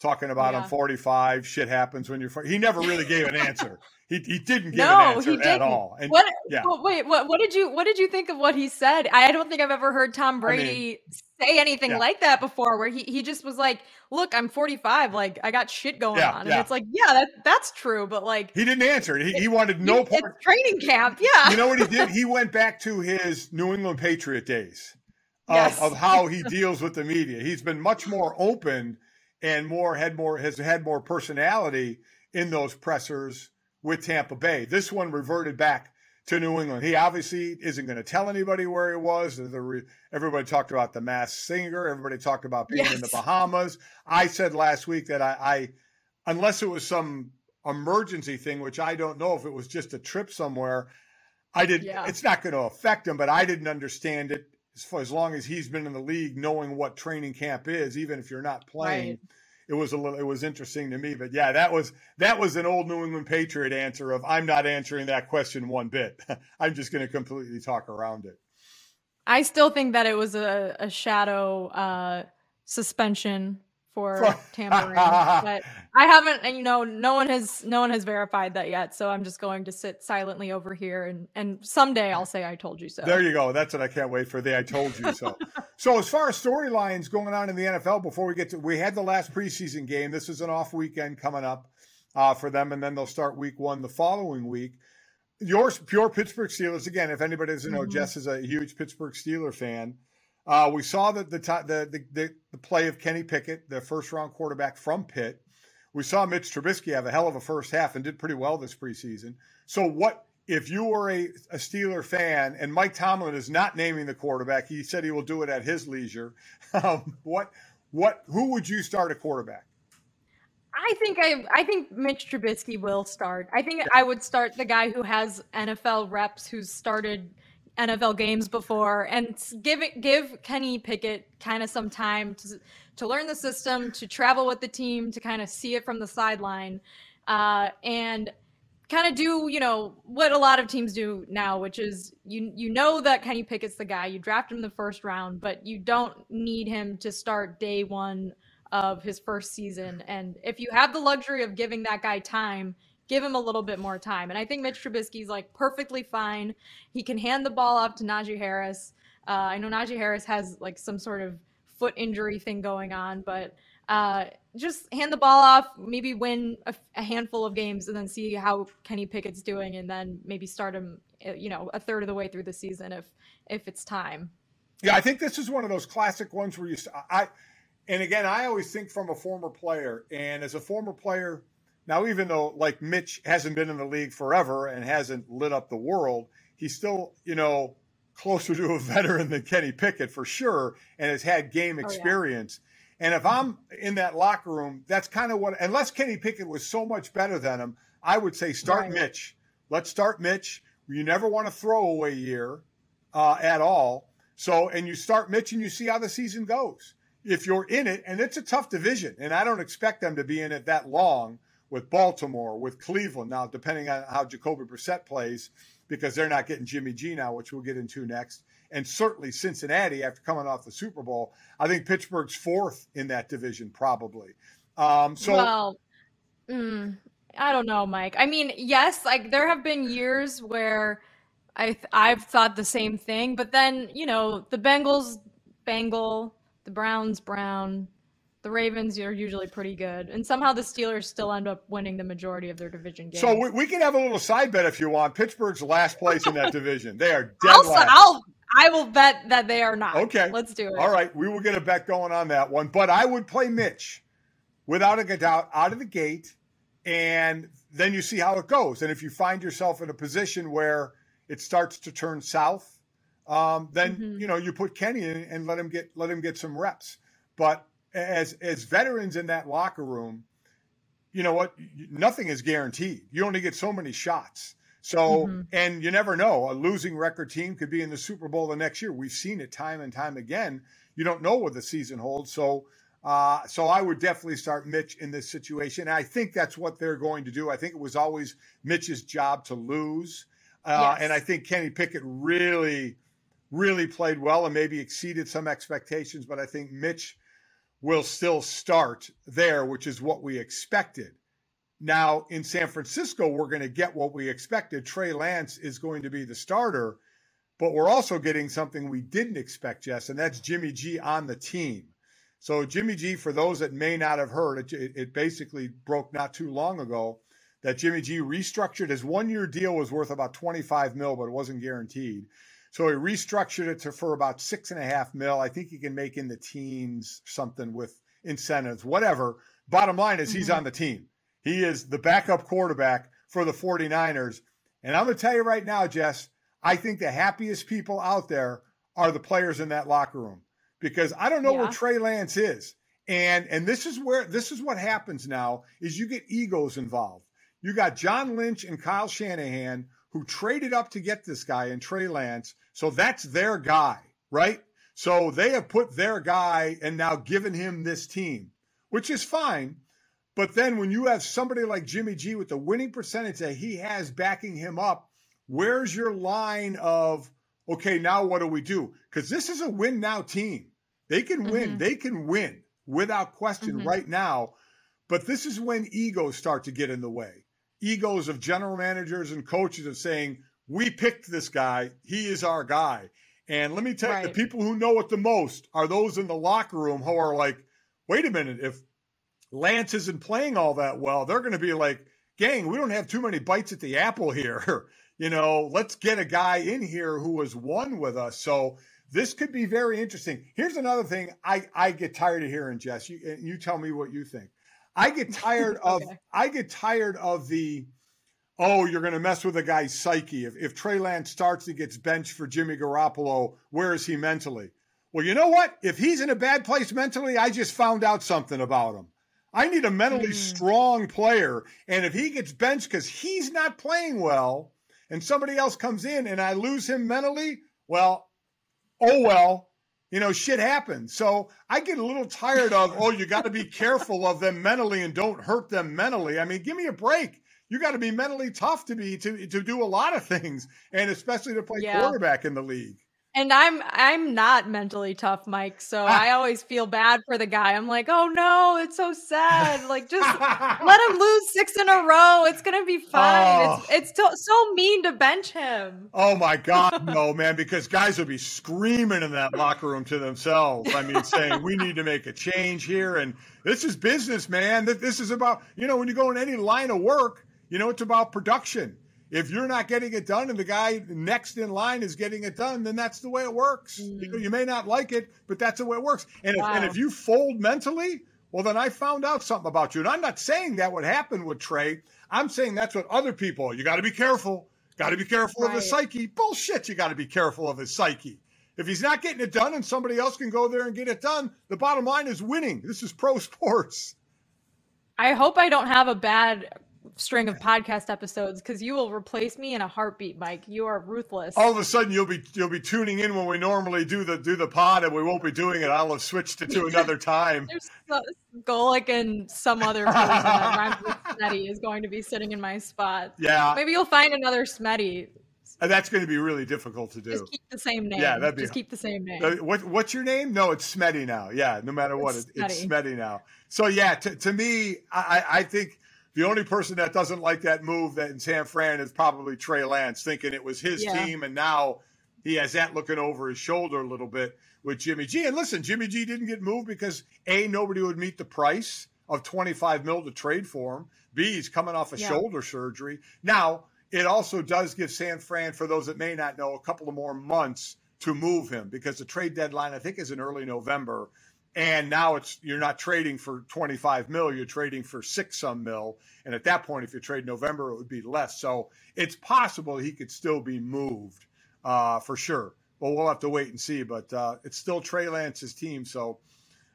talking about yeah. I'm 45. Shit happens when you're. He never really gave an answer. He, he didn't give no, an answer he didn't. at all. And, what? Yeah. wait. What? What did you? What did you think of what he said? I don't think I've ever heard Tom Brady I mean, say anything yeah. like that before. Where he he just was like, "Look, I'm 45. Like I got shit going yeah, on." And it's like, yeah, that that's true. But like, he didn't answer. He, he wanted no part. training camp. Yeah. You know what he did? He went back to his New England Patriot days. Of, yes. of how he deals with the media. He's been much more open and more had more has had more personality in those pressers with Tampa Bay. This one reverted back to New England. He obviously isn't going to tell anybody where he was. Everybody talked about the Masked Singer. Everybody talked about being yes. in the Bahamas. I said last week that I, I, unless it was some emergency thing, which I don't know if it was just a trip somewhere, I did. Yeah. It's not going to affect him, but I didn't understand it as, as long as he's been in the league, knowing what training camp is, even if you're not playing. Right. It was a little, it was interesting to me, but yeah, that was that was an old New England Patriot answer of I'm not answering that question one bit. I'm just going to completely talk around it. I still think that it was a, a shadow uh, suspension for tampering, but I haven't, and you know, no one has no one has verified that yet. So I'm just going to sit silently over here, and and someday I'll say I told you so. There you go. That's what I can't wait for. The I told you so. so as far as storylines going on in the NFL, before we get to, we had the last preseason game. This is an off weekend coming up uh, for them, and then they'll start week one the following week. Your pure Pittsburgh Steelers. Again, if anybody doesn't know, mm-hmm. Jess is a huge Pittsburgh Steeler fan. Uh, we saw the the, the the, the play of Kenny Pickett, the first round quarterback from Pitt. We saw Mitch Trubisky have a hell of a first half and did pretty well this preseason. So, what if you were a, a Steeler fan and Mike Tomlin is not naming the quarterback? He said he will do it at his leisure. Um, what what who would you start a quarterback? I think I I think Mitch Trubisky will start. I think I would start the guy who has NFL reps, who's started NFL games before, and give it, give Kenny Pickett kind of some time to to learn the system, to travel with the team, to kind of see it from the sideline, uh, and kind of do you know what a lot of teams do now, which is you you know that Kenny Pickett's the guy. You draft him the first round, but you don't need him to start day one of his first season. And if you have the luxury of giving that guy time give him a little bit more time. And I think Mitch Trubisky's like perfectly fine. He can hand the ball off to Najee Harris. Uh, I know Najee Harris has like some sort of foot injury thing going on, but uh, just hand the ball off, maybe win a, a, handful of games, and then see how Kenny Pickett's doing, and then maybe start him, uh, you know, a third of the way through the season if if it's time. Yeah, I think this is one of those classic ones where you I, and again, I always think from a former player, and as a former player now, even though like Mitch hasn't been in the league forever and hasn't lit up the world, he's still, you know, closer to a veteran than Kenny Pickett for sure and has had game experience. Oh, yeah. And if I'm in that locker room, that's kind of what, unless Kenny Pickett was so much better than him, I would say start right. Mitch. Let's start Mitch. You never want to throw away a throwaway year uh, at all. So, and you start Mitch and you see how the season goes. if you're in it, and it's a tough division, and I don't expect them to be in it that long with Baltimore, with Cleveland now, depending on how Jacoby Brissett plays, because they're not getting Jimmy G now, which we'll get into next. And certainly Cincinnati after coming off the Super Bowl. I think Pittsburgh's fourth in that division, probably. Um, so, well, mm, I don't know, Mike. I mean, yes, like there have been years where I I've thought the same thing, but then you know the Bengals, Bengal, the Browns, Brown, the Ravens are usually pretty good, and somehow the Steelers still end up winning the majority of their division games. So we, we can have a little side bet if you want. Pittsburgh's last place in that division. They are dead I'll, last. I'll I will bet that they are not. Okay, let's do it. All right, we will get a bet going on that one, but I would play Mitch without a doubt out of the gate, and then you see how it goes. And if you find yourself in a position where it starts to turn south, um, then mm-hmm. you know you put Kenny in and let him get let him get some reps. But as as veterans in that locker room, you know what? Nothing is guaranteed. You only get so many shots. So, mm-hmm. and you never know. A losing record team could be in the Super Bowl the next year. We've seen it time and time again. You don't know what the season holds. So, uh, so I would definitely start Mitch in this situation. I think that's what they're going to do. I think it was always Mitch's job to lose. Uh, yes. And I think Kenny Pickett really, really played well and maybe exceeded some expectations. But I think Mitch will still start there, which is what we expected. Now, in San Francisco, we're going to get what we expected. Trey Lance is going to be the starter, but we're also getting something we didn't expect, Jess, and that's Jimmy G on the team. So, Jimmy G, for those that may not have heard, it, it basically broke not too long ago that Jimmy G restructured his one year deal was worth about 25 mil, but it wasn't guaranteed. So he restructured it to for about six and a half mil. I think he can make in the teens something with incentives, whatever. Bottom line is mm-hmm. he's on the team. He is the backup quarterback for the 49ers. And I'm going to tell you right now, Jess, I think the happiest people out there are the players in that locker room because I don't know yeah. where Trey Lance is. And and this is where this is what happens now is you get egos involved. You got John Lynch and Kyle Shanahan who traded up to get this guy and Trey Lance. So that's their guy, right? So they have put their guy and now given him this team, which is fine. But then when you have somebody like Jimmy G with the winning percentage that he has backing him up, where's your line of, okay, now what do we do? Because this is a win now team. They can win. Mm-hmm. They can win without question mm-hmm. right now. But this is when egos start to get in the way egos of general managers and coaches of saying, we picked this guy, he is our guy. And let me tell right. you, the people who know it the most are those in the locker room who are like, wait a minute, if Lance isn't playing all that well, they're going to be like, gang, we don't have too many bites at the apple here. you know, let's get a guy in here who has won with us. So this could be very interesting. Here's another thing I, I get tired of hearing, Jess. You, you tell me what you think. I get tired of okay. I get tired of the oh, you're going to mess with a guy's psyche. If, if Trey Lance starts and gets benched for Jimmy Garoppolo, where is he mentally? Well, you know what? If he's in a bad place mentally, I just found out something about him. I need a mentally mm. strong player. And if he gets benched because he's not playing well and somebody else comes in and I lose him mentally, well, oh well, you know, shit happens. So I get a little tired of, oh, you got to be careful of them mentally and don't hurt them mentally. I mean, give me a break. You got to be mentally tough to be to to do a lot of things, and especially to play yeah. quarterback in the league. And I'm I'm not mentally tough, Mike. So ah. I always feel bad for the guy. I'm like, oh no, it's so sad. Like just let him lose six in a row. It's gonna be fine. Oh. It's it's so mean to bench him. Oh my god, no, man, because guys will be screaming in that locker room to themselves. I mean, saying we need to make a change here, and this is business, man. This is about you know when you go in any line of work, you know it's about production if you're not getting it done and the guy next in line is getting it done, then that's the way it works. Mm. You, know, you, may not like it, but that's the way it works. And if, wow. and if you fold mentally, well, then I found out something about you. And I'm not saying that would happen with Trey. I'm saying that's what other people, you got to be careful. Got to be careful right. of his psyche. Bullshit, you got to be careful of his psyche. If he's not getting it done and somebody else can go there and get it done, the bottom line is winning. This is pro sports. I hope I don't have a bad string of podcast episodes because you will replace me in a heartbeat, Mike. You are ruthless. All of a sudden, you'll be you'll be tuning in when we normally do the do the pod, and we won't be doing it. I'll have switched it to another time. There's so, Golic and some other person that rhymes with Smetty is going to be sitting in my spot. Yeah, maybe you'll find another Smetty. And that's going to be really difficult to do. Just keep the same name. Yeah, that'd be. Just keep the same name. What, what's your name? No, it's Smetty now. Yeah, no matter what, it's, it's Smetty now. So yeah, to, to me, I, I think the only person that doesn't like that move that in San Fran is probably Trey Lance, thinking it was his yeah. team, and now he has that looking over his shoulder a little bit with Jimmy G. And listen, Jimmy G didn't get moved because a nobody would meet the price of 25 mil to trade for him. B he's coming off a yeah. shoulder surgery. Now it also does give San Fran, for those that may not know, a couple of more months to move him because the trade deadline I think is in early November. And now it's you're not trading for 25 mil, you're trading for six some mil. And at that point, if you trade November, it would be less. So it's possible he could still be moved uh, for sure. but we'll have to wait and see. But uh, it's still Trey Lance's team, so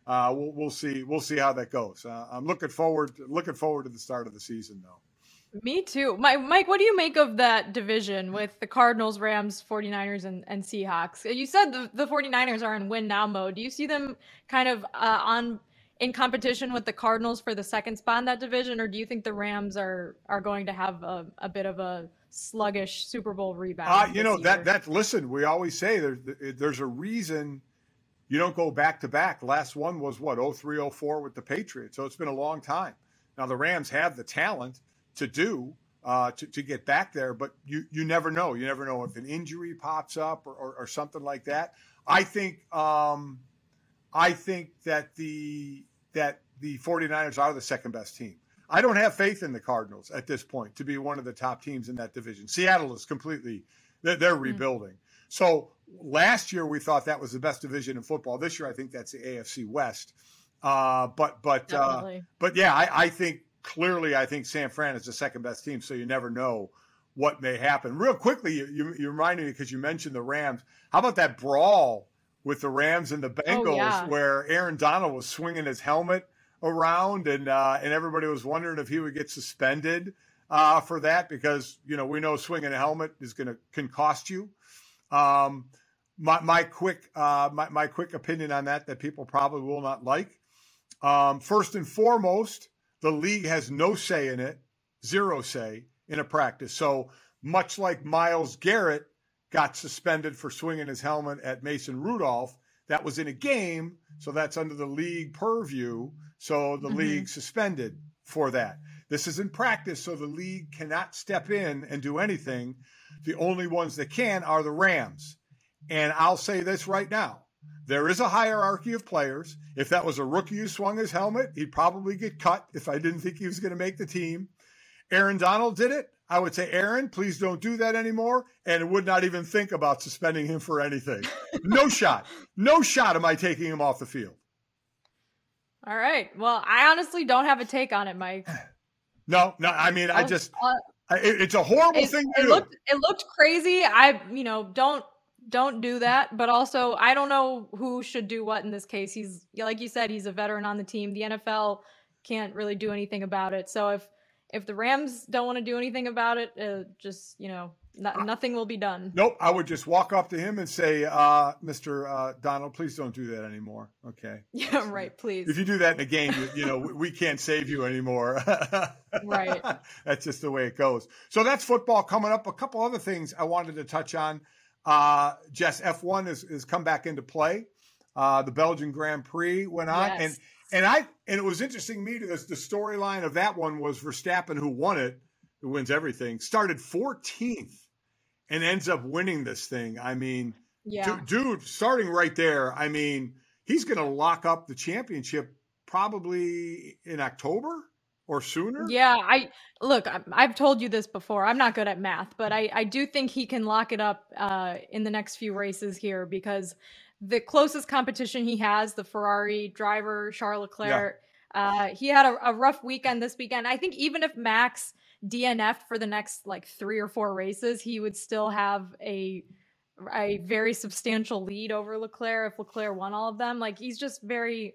uh, we'll, we'll see. We'll see how that goes. Uh, I'm looking forward looking forward to the start of the season, though. Me too. Mike, Mike, what do you make of that division with the Cardinals, Rams, 49ers, and, and Seahawks? You said the, the 49ers are in win now mode. Do you see them kind of uh, on in competition with the Cardinals for the second spot in that division, or do you think the Rams are are going to have a, a bit of a sluggish Super Bowl rebound? Uh, you know, year? that that listen, we always say there's there's a reason you don't go back to back. Last one was what, 03, 04 with the Patriots. So it's been a long time. Now the Rams have the talent to do uh, to, to get back there, but you, you never know. You never know if an injury pops up or, or, or something like that. I think um, I think that the that the 49ers are the second best team. I don't have faith in the Cardinals at this point to be one of the top teams in that division. Seattle is completely they're, they're mm-hmm. rebuilding. So last year we thought that was the best division in football. This year I think that's the AFC West. Uh, but but uh, but yeah, I, I think clearly, I think San Fran is the second best team, so you never know what may happen. Real quickly, you, you, you reminded me because you mentioned the Rams. How about that brawl with the Rams and the oh, Bengals, oh, yeah. where Aaron Donald was swinging his helmet around, and uh, and everybody was wondering if he would get suspended uh, for that because you know we know swinging a helmet is going to can cost you. Um, my, my quick uh, my, my quick opinion on that that people probably will not like. Um, first and foremost, the league has no say in it, zero say in a practice. So much like Myles Garrett got suspended for swinging his helmet at Mason Rudolph, that was in a game, so that's under the league purview. So the mm-hmm. league suspended for that. This is in practice, so the league cannot step in and do anything. The only ones that can are the Rams. And I'll say this right now there is a hierarchy of players. If that was a rookie who swung his helmet, he'd probably get cut if I didn't think he was going to make the team. Aaron Donald did it. I would say, Aaron, please don't do that anymore. And would not even think about suspending him for anything. no shot. No shot am I taking him off the field. All right. Well, I honestly don't have a take on it, Mike. No, no. I mean, I just, uh, it, it's a horrible it, thing it Looked, it looked crazy. I, you know, don't don't do that. But also, I don't know who should do what in this case. He's like you said, he's a veteran on the team. The NFL can't really do anything about it. So if if the Rams don't want to do anything about it, uh, just you know, nothing will be done. Nope. I would just walk up to him and say, uh, "Mr. Uh, Donald, please don't do that anymore." Okay. Yeah. Right. Please. If you do that in a game, you, you know we can't save you anymore. right. That's just the way it goes. So that's football coming up. A couple other things I wanted to touch on. Uh, Jess, F1 has, has come back into play. Uh, the Belgian Grand Prix went on, yes. and and I and it was interesting to me because the storyline of that one was Verstappen, who won it, who wins everything, started 14th and ends up winning this thing. I mean, yeah. dude, starting right there, I mean, he's going to lock up the championship probably in October or sooner? Yeah, I look. I've told you this before. I'm not good at math, but I I do think he can lock it up uh, in the next few races here because the closest competition he has, the Ferrari driver Charles Leclerc, yeah. uh, he had a, a rough weekend this weekend. I think even if Max DNF'd for the next like three or four races, he would still have a a very substantial lead over Leclerc if Leclerc won all of them. Like he's just very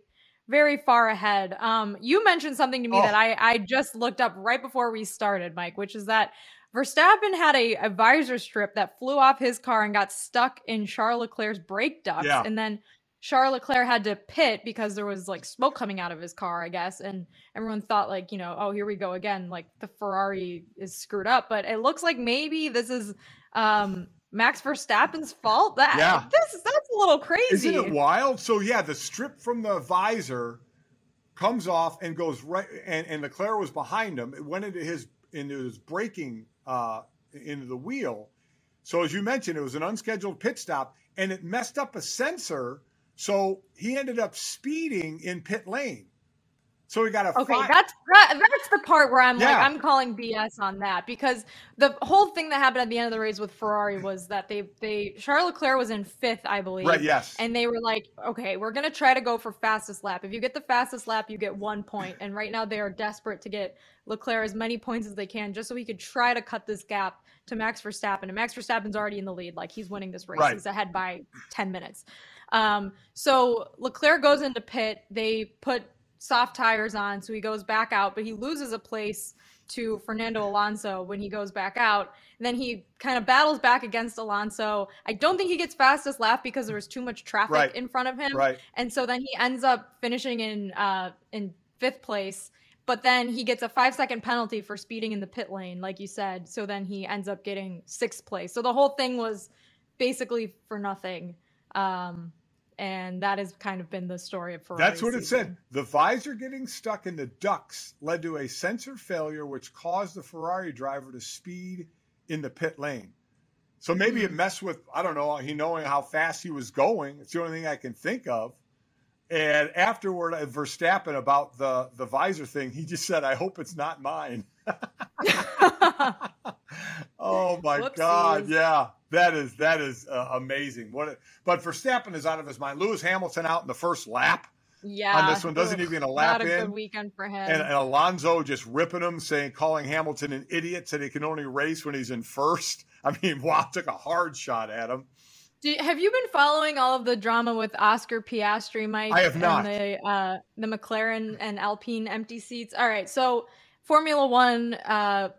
very far ahead. Um, you mentioned something to me Oh. that I I just looked up right before we started, Mike, which is that Verstappen had a, a visor strip that flew off his car and got stuck in Charles Leclerc's brake ducts, Yeah. and then Charles Leclerc had to pit because there was like smoke coming out of his car, I guess, and everyone thought like, you know, oh, here we go again, like the Ferrari is screwed up, but it looks like maybe this is um Max Verstappen's fault. That Yeah. this that's a little crazy. Isn't it wild? So yeah, the strip from the visor comes off and goes right, and, and Leclerc was behind him. It went into his into his braking uh, into the wheel. So as you mentioned, it was an unscheduled pit stop, and it messed up a sensor. So he ended up speeding in pit lane. So we got a Okay, that's that, that's the part where I'm like I'm calling BS on that because the whole thing that happened at the end of the race with Ferrari was that they they Charles Leclerc was in fifth, I believe. right. Yes. And they were like, okay, we're gonna try to go for fastest lap. If you get the fastest lap, you get one point. And right now they are desperate to get Leclerc as many points as they can, just so he could try to cut this gap to Max Verstappen. And Max Verstappen's already in the lead, like he's winning this race. Right. He's ahead by ten minutes. Um, so Leclerc goes into pit. They put soft tires on, so he goes back out, but he loses a place to Fernando Alonso when he goes back out. And then he kind of battles back against Alonso. I don't think he gets fastest lap because there was too much traffic Right. in front of him. right. And so then he ends up finishing in uh in fifth place. But then he gets a five second penalty for speeding in the pit lane, like you said. So then he ends up getting sixth place. So the whole thing was basically for nothing. Um, and that has kind of been the story of Ferrari. That's what it said. The visor getting stuck in the ducts led to a sensor failure, which caused the Ferrari driver to speed in the pit lane. So maybe Hmm. it messed with, I don't know, he knowing how fast he was going. It's the only thing I can think of. And afterward, uh, Verstappen about the, the visor thing, he just said, I hope it's not mine. oh my God. Yeah. That is that is uh, amazing. What? A, but Verstappen is out of his mind. Lewis Hamilton out in the first lap yeah. On this one, doesn't even get a lap Not a in. good weekend for him. and, and Alonso just ripping him, saying, calling Hamilton an idiot, said he can only race when he's in first. I mean, wow, took a hard shot at him. Do, have you been following all of the drama with Oscar Piastri, Mike? I have not. The uh, the McLaren and Alpine empty seats. All right, so Formula One uh,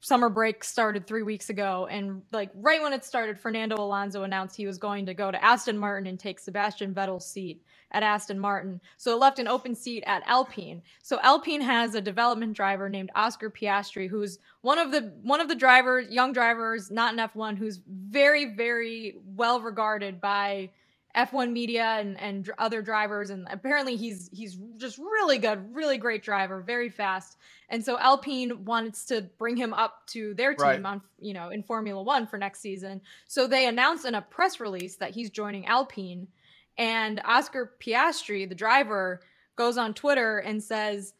summer break started three weeks ago, and like right when it started, Fernando Alonso announced he was going to go to Aston Martin and take Sebastian Vettel's seat at Aston Martin. So it left an open seat at Alpine. So Alpine has a development driver named Oscar Piastri, who's one of the one of the drivers, young drivers, not in F1, who's very, very well regarded by F1 media and, and other drivers. And apparently he's he's just really good, really great driver, very fast. And so Alpine wants to bring him up to their team Right. on, you know, in Formula One for next season. So they announced in a press release that he's joining Alpine. And Oscar Piastri, the driver, goes on Twitter and says,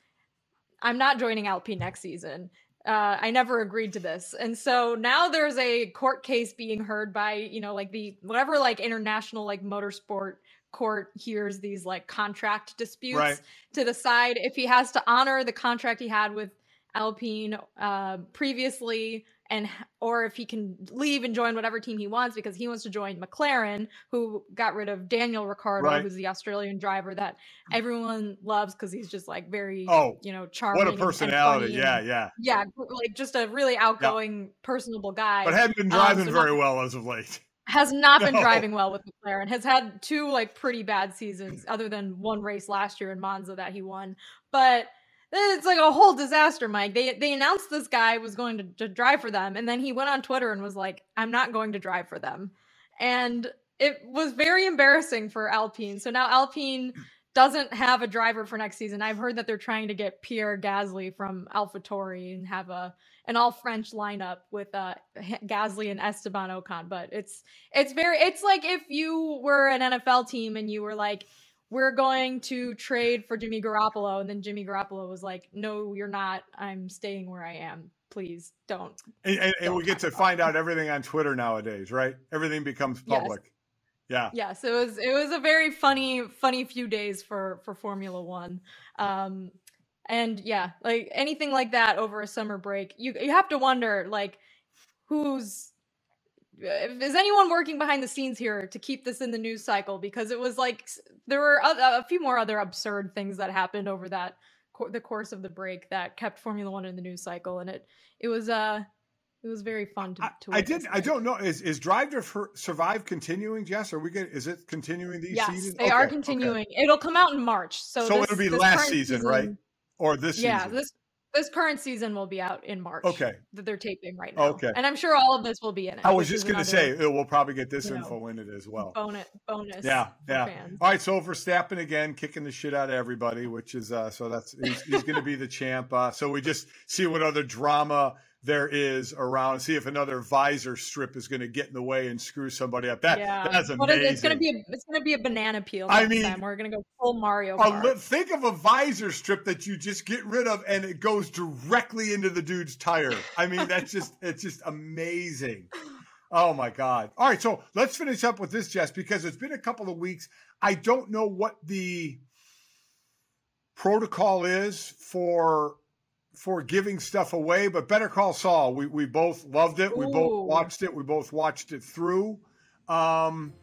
I'm not joining Alpine next season. Uh, I never agreed to this. And so now there's a court case being heard by, you know, like the whatever like international like motorsport court hears these like contract disputes Right. to decide if he has to honor the contract he had with Alpine uh, previously and or if he can leave and join whatever team he wants because he wants to join McLaren who got rid of Daniel Ricciardo Right. who's the Australian driver that everyone loves because he's just like very Oh, you know charming What a personality. Yeah, and- yeah. yeah like just a really outgoing personable guy But hadn't been Um, driving so very not- well as of late. has not been driving well with McLaren. Has had two like pretty bad seasons, other than one race last year in Monza that he won. But it's like a whole disaster, Mike. They they announced this guy was going to, to drive for them, and then he went on Twitter and was like, "I'm not going to drive for them," and it was very embarrassing for Alpine. So now Alpine doesn't have a driver for next season. I've heard that they're trying to get Pierre Gasly from AlphaTauri and have a an all French lineup with uh Gasly and Esteban Ocon. But it's it's very it's like if you were an NFL team and you were like, we're going to trade for Jimmy Garoppolo, and then Jimmy Garoppolo was like, no, you're not. I'm staying where I am. Please don't. And, and, and we get to find out everything on Twitter nowadays, right? Everything becomes Yes. public. Yeah. Yes, it was it was a very funny funny few days for for Formula 1. Um and yeah, like anything like that over a summer break, you you have to wonder like who's is anyone working behind the scenes here to keep this in the news cycle? Because it was like there were a, a few more other absurd things that happened over that the course of the break that kept Formula One in the news cycle, and it it was uh it was very fun to. to I, I did. I don't know. Is is Drive to Survive continuing, Jess? Are we getting? Is it continuing these yes, seasons? they okay, are continuing. Okay. It'll come out in March. So so this, it'll be last season, season, right? Or this yeah, season? this this current season will be out in March. Okay. That they're taping right now. Okay. And I'm sure all of this will be in it. I was just going to say we'll probably get this info know, in it as well. Bonus, bonus. Yeah, yeah. Fans. All right, so Verstappen again kicking the shit out of everybody, which is uh so that's he's, he's going to be the champ. Uh, so we just see what other drama there is around. See if another visor strip is going to get in the way and screw somebody up. That yeah. that's amazing. it's going to be a, it's going to be a banana peel. I mean, time. we're going to go full Mario. Li- think of a visor strip that you just get rid of and it goes directly into the dude's tire. I mean, that's just it's just amazing. Oh my God. All right, so let's finish up with this, Jess, because it's been a couple of weeks. I don't know what the protocol is for for giving stuff away, but Better Call Saul, we, we both loved it. We both watched it. We both watched it through. Um,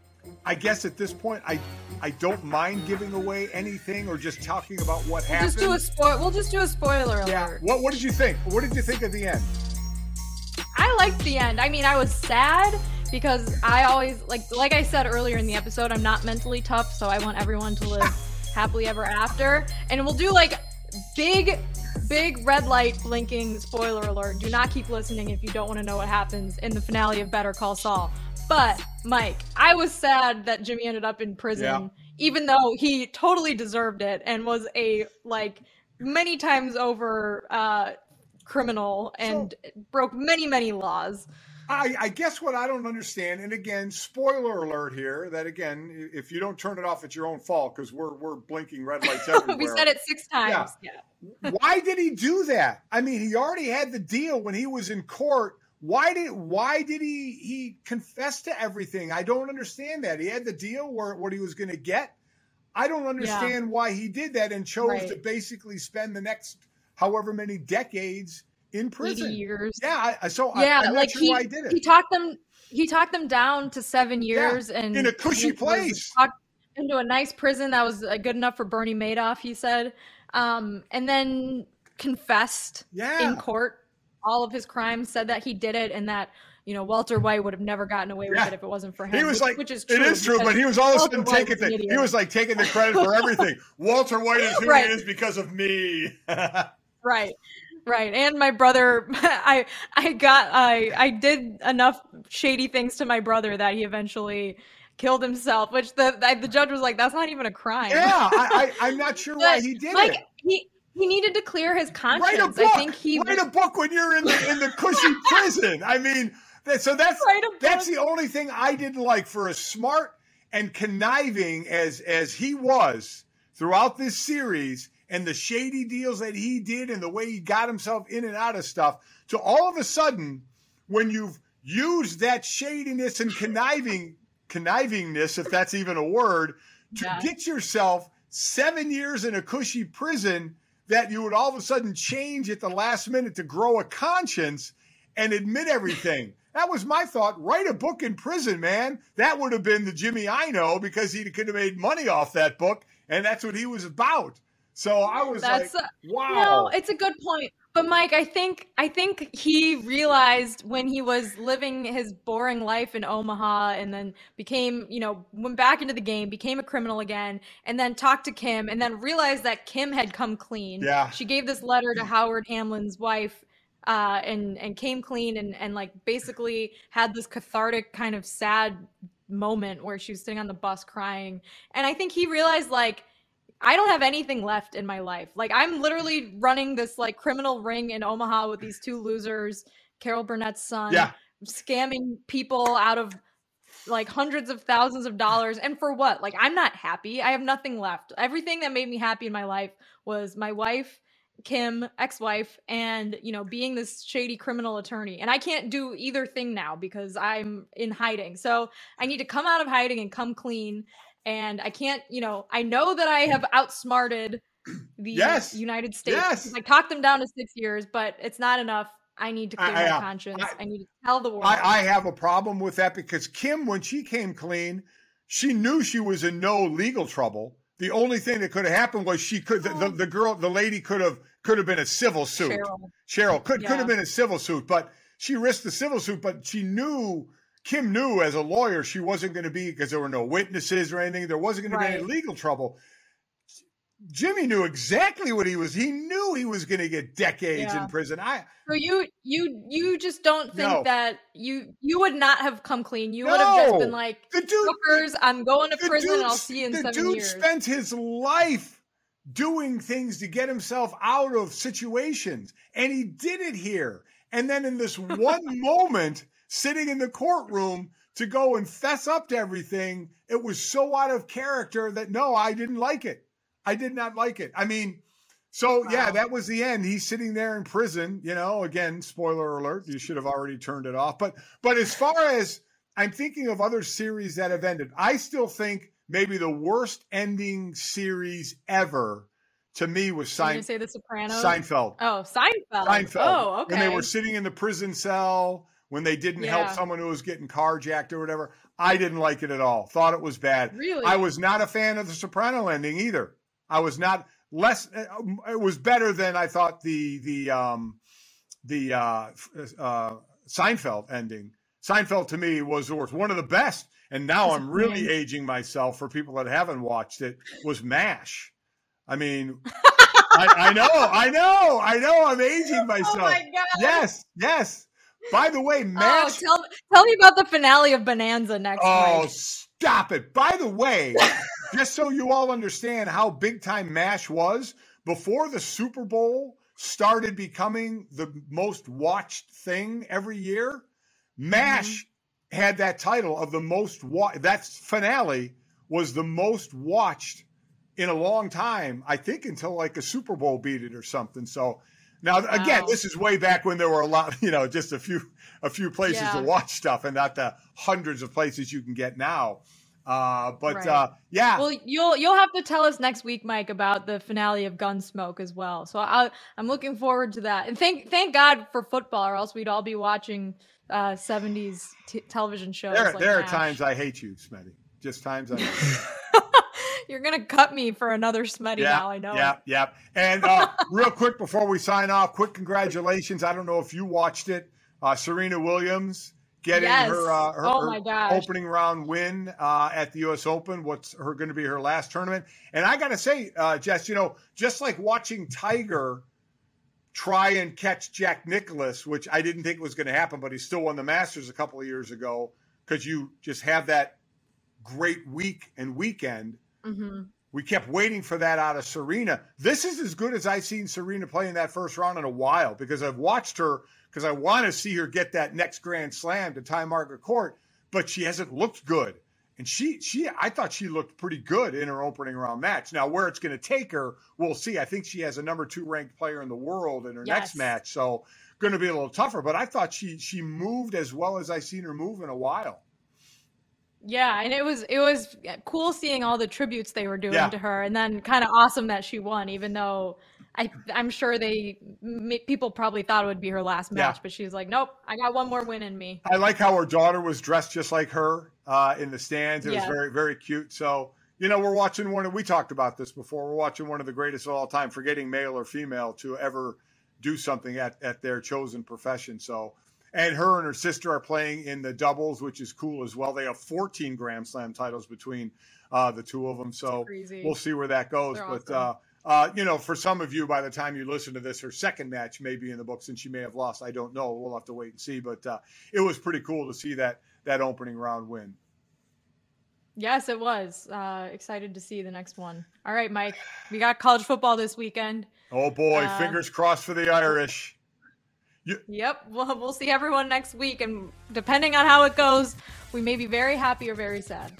I guess at this point, I I don't mind giving away anything or just talking about what we'll happened. Just do a spoil. We'll just do a spoiler alert. Yeah. What What did you think? What did you think of the end? I liked the end. I mean, I was sad because I always like like I said earlier in the episode, I'm not mentally tough, so I want everyone to live happily ever after. And we'll do like big big red light blinking spoiler alert. Do not keep listening if you don't want to know what happens in the finale of Better Call Saul. But Mike, I was sad that Jimmy ended up in prison, yeah. even though he totally deserved it and was a like many times over uh, criminal and so, broke many many laws. I, I, guess what I don't understand, and again, spoiler alert here, that again, if you don't turn it off, it's your own fault because we're we're blinking red lights everywhere. we said it six times. Yeah. yeah. why did he do that? I mean, he already had the deal when he was in court. Why did why did he he confess to everything? I don't understand that. He had the deal where what he was going to get. I don't understand yeah. why he did that and chose right. to basically spend the next however many decades in prison. years. Yeah. I, so yeah, I, am like sure he, why did it. He talked them. He talked them down to seven years yeah, and in a cushy place. Into a nice prison that was uh, good enough for Bernie Madoff. He said, um, and then confessed yeah. in court all of his crimes. Said that he did it and that you know, Walter White would have never gotten away with yeah. it if it wasn't for him. He was which, like, which is true, it is true, but he was all of a sudden taking the, he was like taking the credit for everything. Walter White is who right. he is because of me. right. Right. And my brother I I got I I did enough shady things to my brother that he eventually killed himself, which the the judge was like, that's not even a crime. Yeah, I, I am not sure why he did like, it. He he needed to clear his conscience. Write a book. I think he write a book when you're in the in the cushy prison. I mean, that, so that's that's the only thing I didn't like for a smart and conniving as as he was throughout this series and the shady deals that he did and the way he got himself in and out of stuff to all of a sudden when you've used that shadiness and conniving connivingness if that's even a word to yeah. get yourself seven years in a cushy prison that you would all of a sudden change at the last minute to grow a conscience and admit everything that was my thought. Write a book in prison, man. That would have been the Jimmy I know because he could have made money off that book, and that's what he was about. So I was That's like, a, wow. No, it's a good point. But Mike, I think I think he realized when he was living his boring life in Omaha and then became, you know, went back into the game, became a criminal again, and then talked to Kim and then realized that Kim had come clean. Yeah. She gave this letter to Howard Hamlin's wife uh, and and came clean and and like basically had this cathartic kind of sad moment where she was sitting on the bus crying. And I think he realized like I don't have anything left in my life. Like I'm literally running this like criminal ring in Omaha with these two losers, Carol Burnett's son, yeah. scamming people out of like hundreds of thousands of dollars and for what? Like I'm not happy. I have nothing left. Everything that made me happy in my life was my wife, Kim, ex-wife, and you know, being this shady criminal attorney. And I can't do either thing now because I'm in hiding. So I need to come out of hiding and come clean and I can't, you know, I know that I have outsmarted the yes. United States. Yes. I talked them down to six years, but it's not enough. I need to clear I, my I, conscience. I, I, need to tell the world. I, have a problem with that because Kim, when she came clean, she knew she was in no legal trouble. The only thing that could have happened was she could the, the, oh. the girl the lady could have could have been a civil suit. Cheryl, Cheryl could yeah. could have been a civil suit, but she risked the civil suit. But she knew Kim knew as a lawyer she wasn't going to be because there were no witnesses or anything. There wasn't going right. to be any legal trouble. Jimmy knew exactly what he was. He knew he was going to get decades yeah. in prison. I so you you you just don't think no. that you you would not have come clean. You no. would have just been like, the dude, I'm going to prison. and I'll see you in seven years. The dude spent his life doing things to get himself out of situations, and he did it here. And then in this one moment, sitting in the courtroom to go and fess up to everything, it was so out of character that no, I didn't like it. I did not like it. I mean, so wow. yeah, that was the end. He's sitting there in prison. You know, again, spoiler alert. You should have already turned it off. But but as far as I'm thinking of other series that have ended, I still think maybe the worst ending series ever to me was Sein- say The Sopranos. Seinfeld. Oh, Seinfeld. Seinfeld. Oh, okay. When they were sitting in the prison cell, when they didn't yeah. help someone who was getting carjacked or whatever, I didn't like it at all. Thought it was bad. Really? I was not a fan of the Soprano ending either. I was not less. It was better than I thought the the um, the uh, uh, Seinfeld ending. Seinfeld to me was the worst, one of the best. And now I'm really aging myself for people that haven't watched it. Was MASH? I mean, I, I, know, I know, I know. I'm aging oh myself. Oh my god! Yes, yes. By the way, MASH. Oh, tell, tell me about the finale of Bonanza next. Oh, week. stop it! By the way, just so you all understand how big time MASH was, before the Super Bowl started becoming the most watched thing every year, MASH mm-hmm. had that title of the most wa- that finale was the most watched in a long time, I think until like a Super Bowl beat it or something. So now again, this is way back when there were a lot, you know, just a few a few places yeah. to watch stuff and not the hundreds of places you can get now. Uh, but right. uh, yeah. Well, you'll you'll have to tell us next week, Mike, about the finale of Gunsmoke as well. So I, I'm looking forward to that. And thank thank God for football, or else we'd all be watching uh, 70s t- television shows. There, like there are times I hate you, Smetty. Just times I. You're gonna cut me for another Smetty yeah, now. I know. Yeah, yeah. And uh, real quick before we sign off, quick congratulations. I don't know if you watched it. Uh, Serena Williams getting yes. her, uh, her, oh her opening round win uh, at the U.S. Open. What's her going to be her last tournament? And I got to say, uh, Jess, you know, just like watching Tiger try and catch Jack Nicklaus, which I didn't think was going to happen, but he still won the Masters a couple of years ago because you just have that great week and weekend. Mm-hmm. We kept waiting for that out of Serena. This is as good as I've seen Serena play in that first round in a while because I've watched her because I want to see her get that next Grand Slam to tie Margaret Court, but she hasn't looked good. And she, she, I thought she looked pretty good in her opening round match. Now, where it's going to take her, we'll see. I think she has a number two ranked player in the world in her yes. next match, so going to be a little tougher. But I thought she, she moved as well as I've seen her move in a while. Yeah, and it was it was cool seeing all the tributes they were doing yeah. to her, and then kind of awesome that she won, even though I I'm sure they people probably thought it would be her last match, yeah. but she's like, nope, I got one more win in me. I like how her daughter was dressed just like her uh, in the stands. It yeah. was very very cute. So you know, we're watching one of we talked about this before. We're watching one of the greatest of all time, forgetting male or female to ever do something at at their chosen profession. So. And her and her sister are playing in the doubles, which is cool as well. They have 14 Grand Slam titles between uh, the two of them. So we'll see where that goes. They're but awesome. uh, uh, you know, for some of you, by the time you listen to this, her second match may be in the books, and she may have lost. I don't know. We'll have to wait and see. But uh, it was pretty cool to see that that opening round win. Yes, it was. Uh, excited to see the next one. All right, Mike. We got college football this weekend. Oh boy, uh, fingers crossed for the Irish. You- yep, well, we'll see everyone next week, and depending on how it goes, we may be very happy or very sad.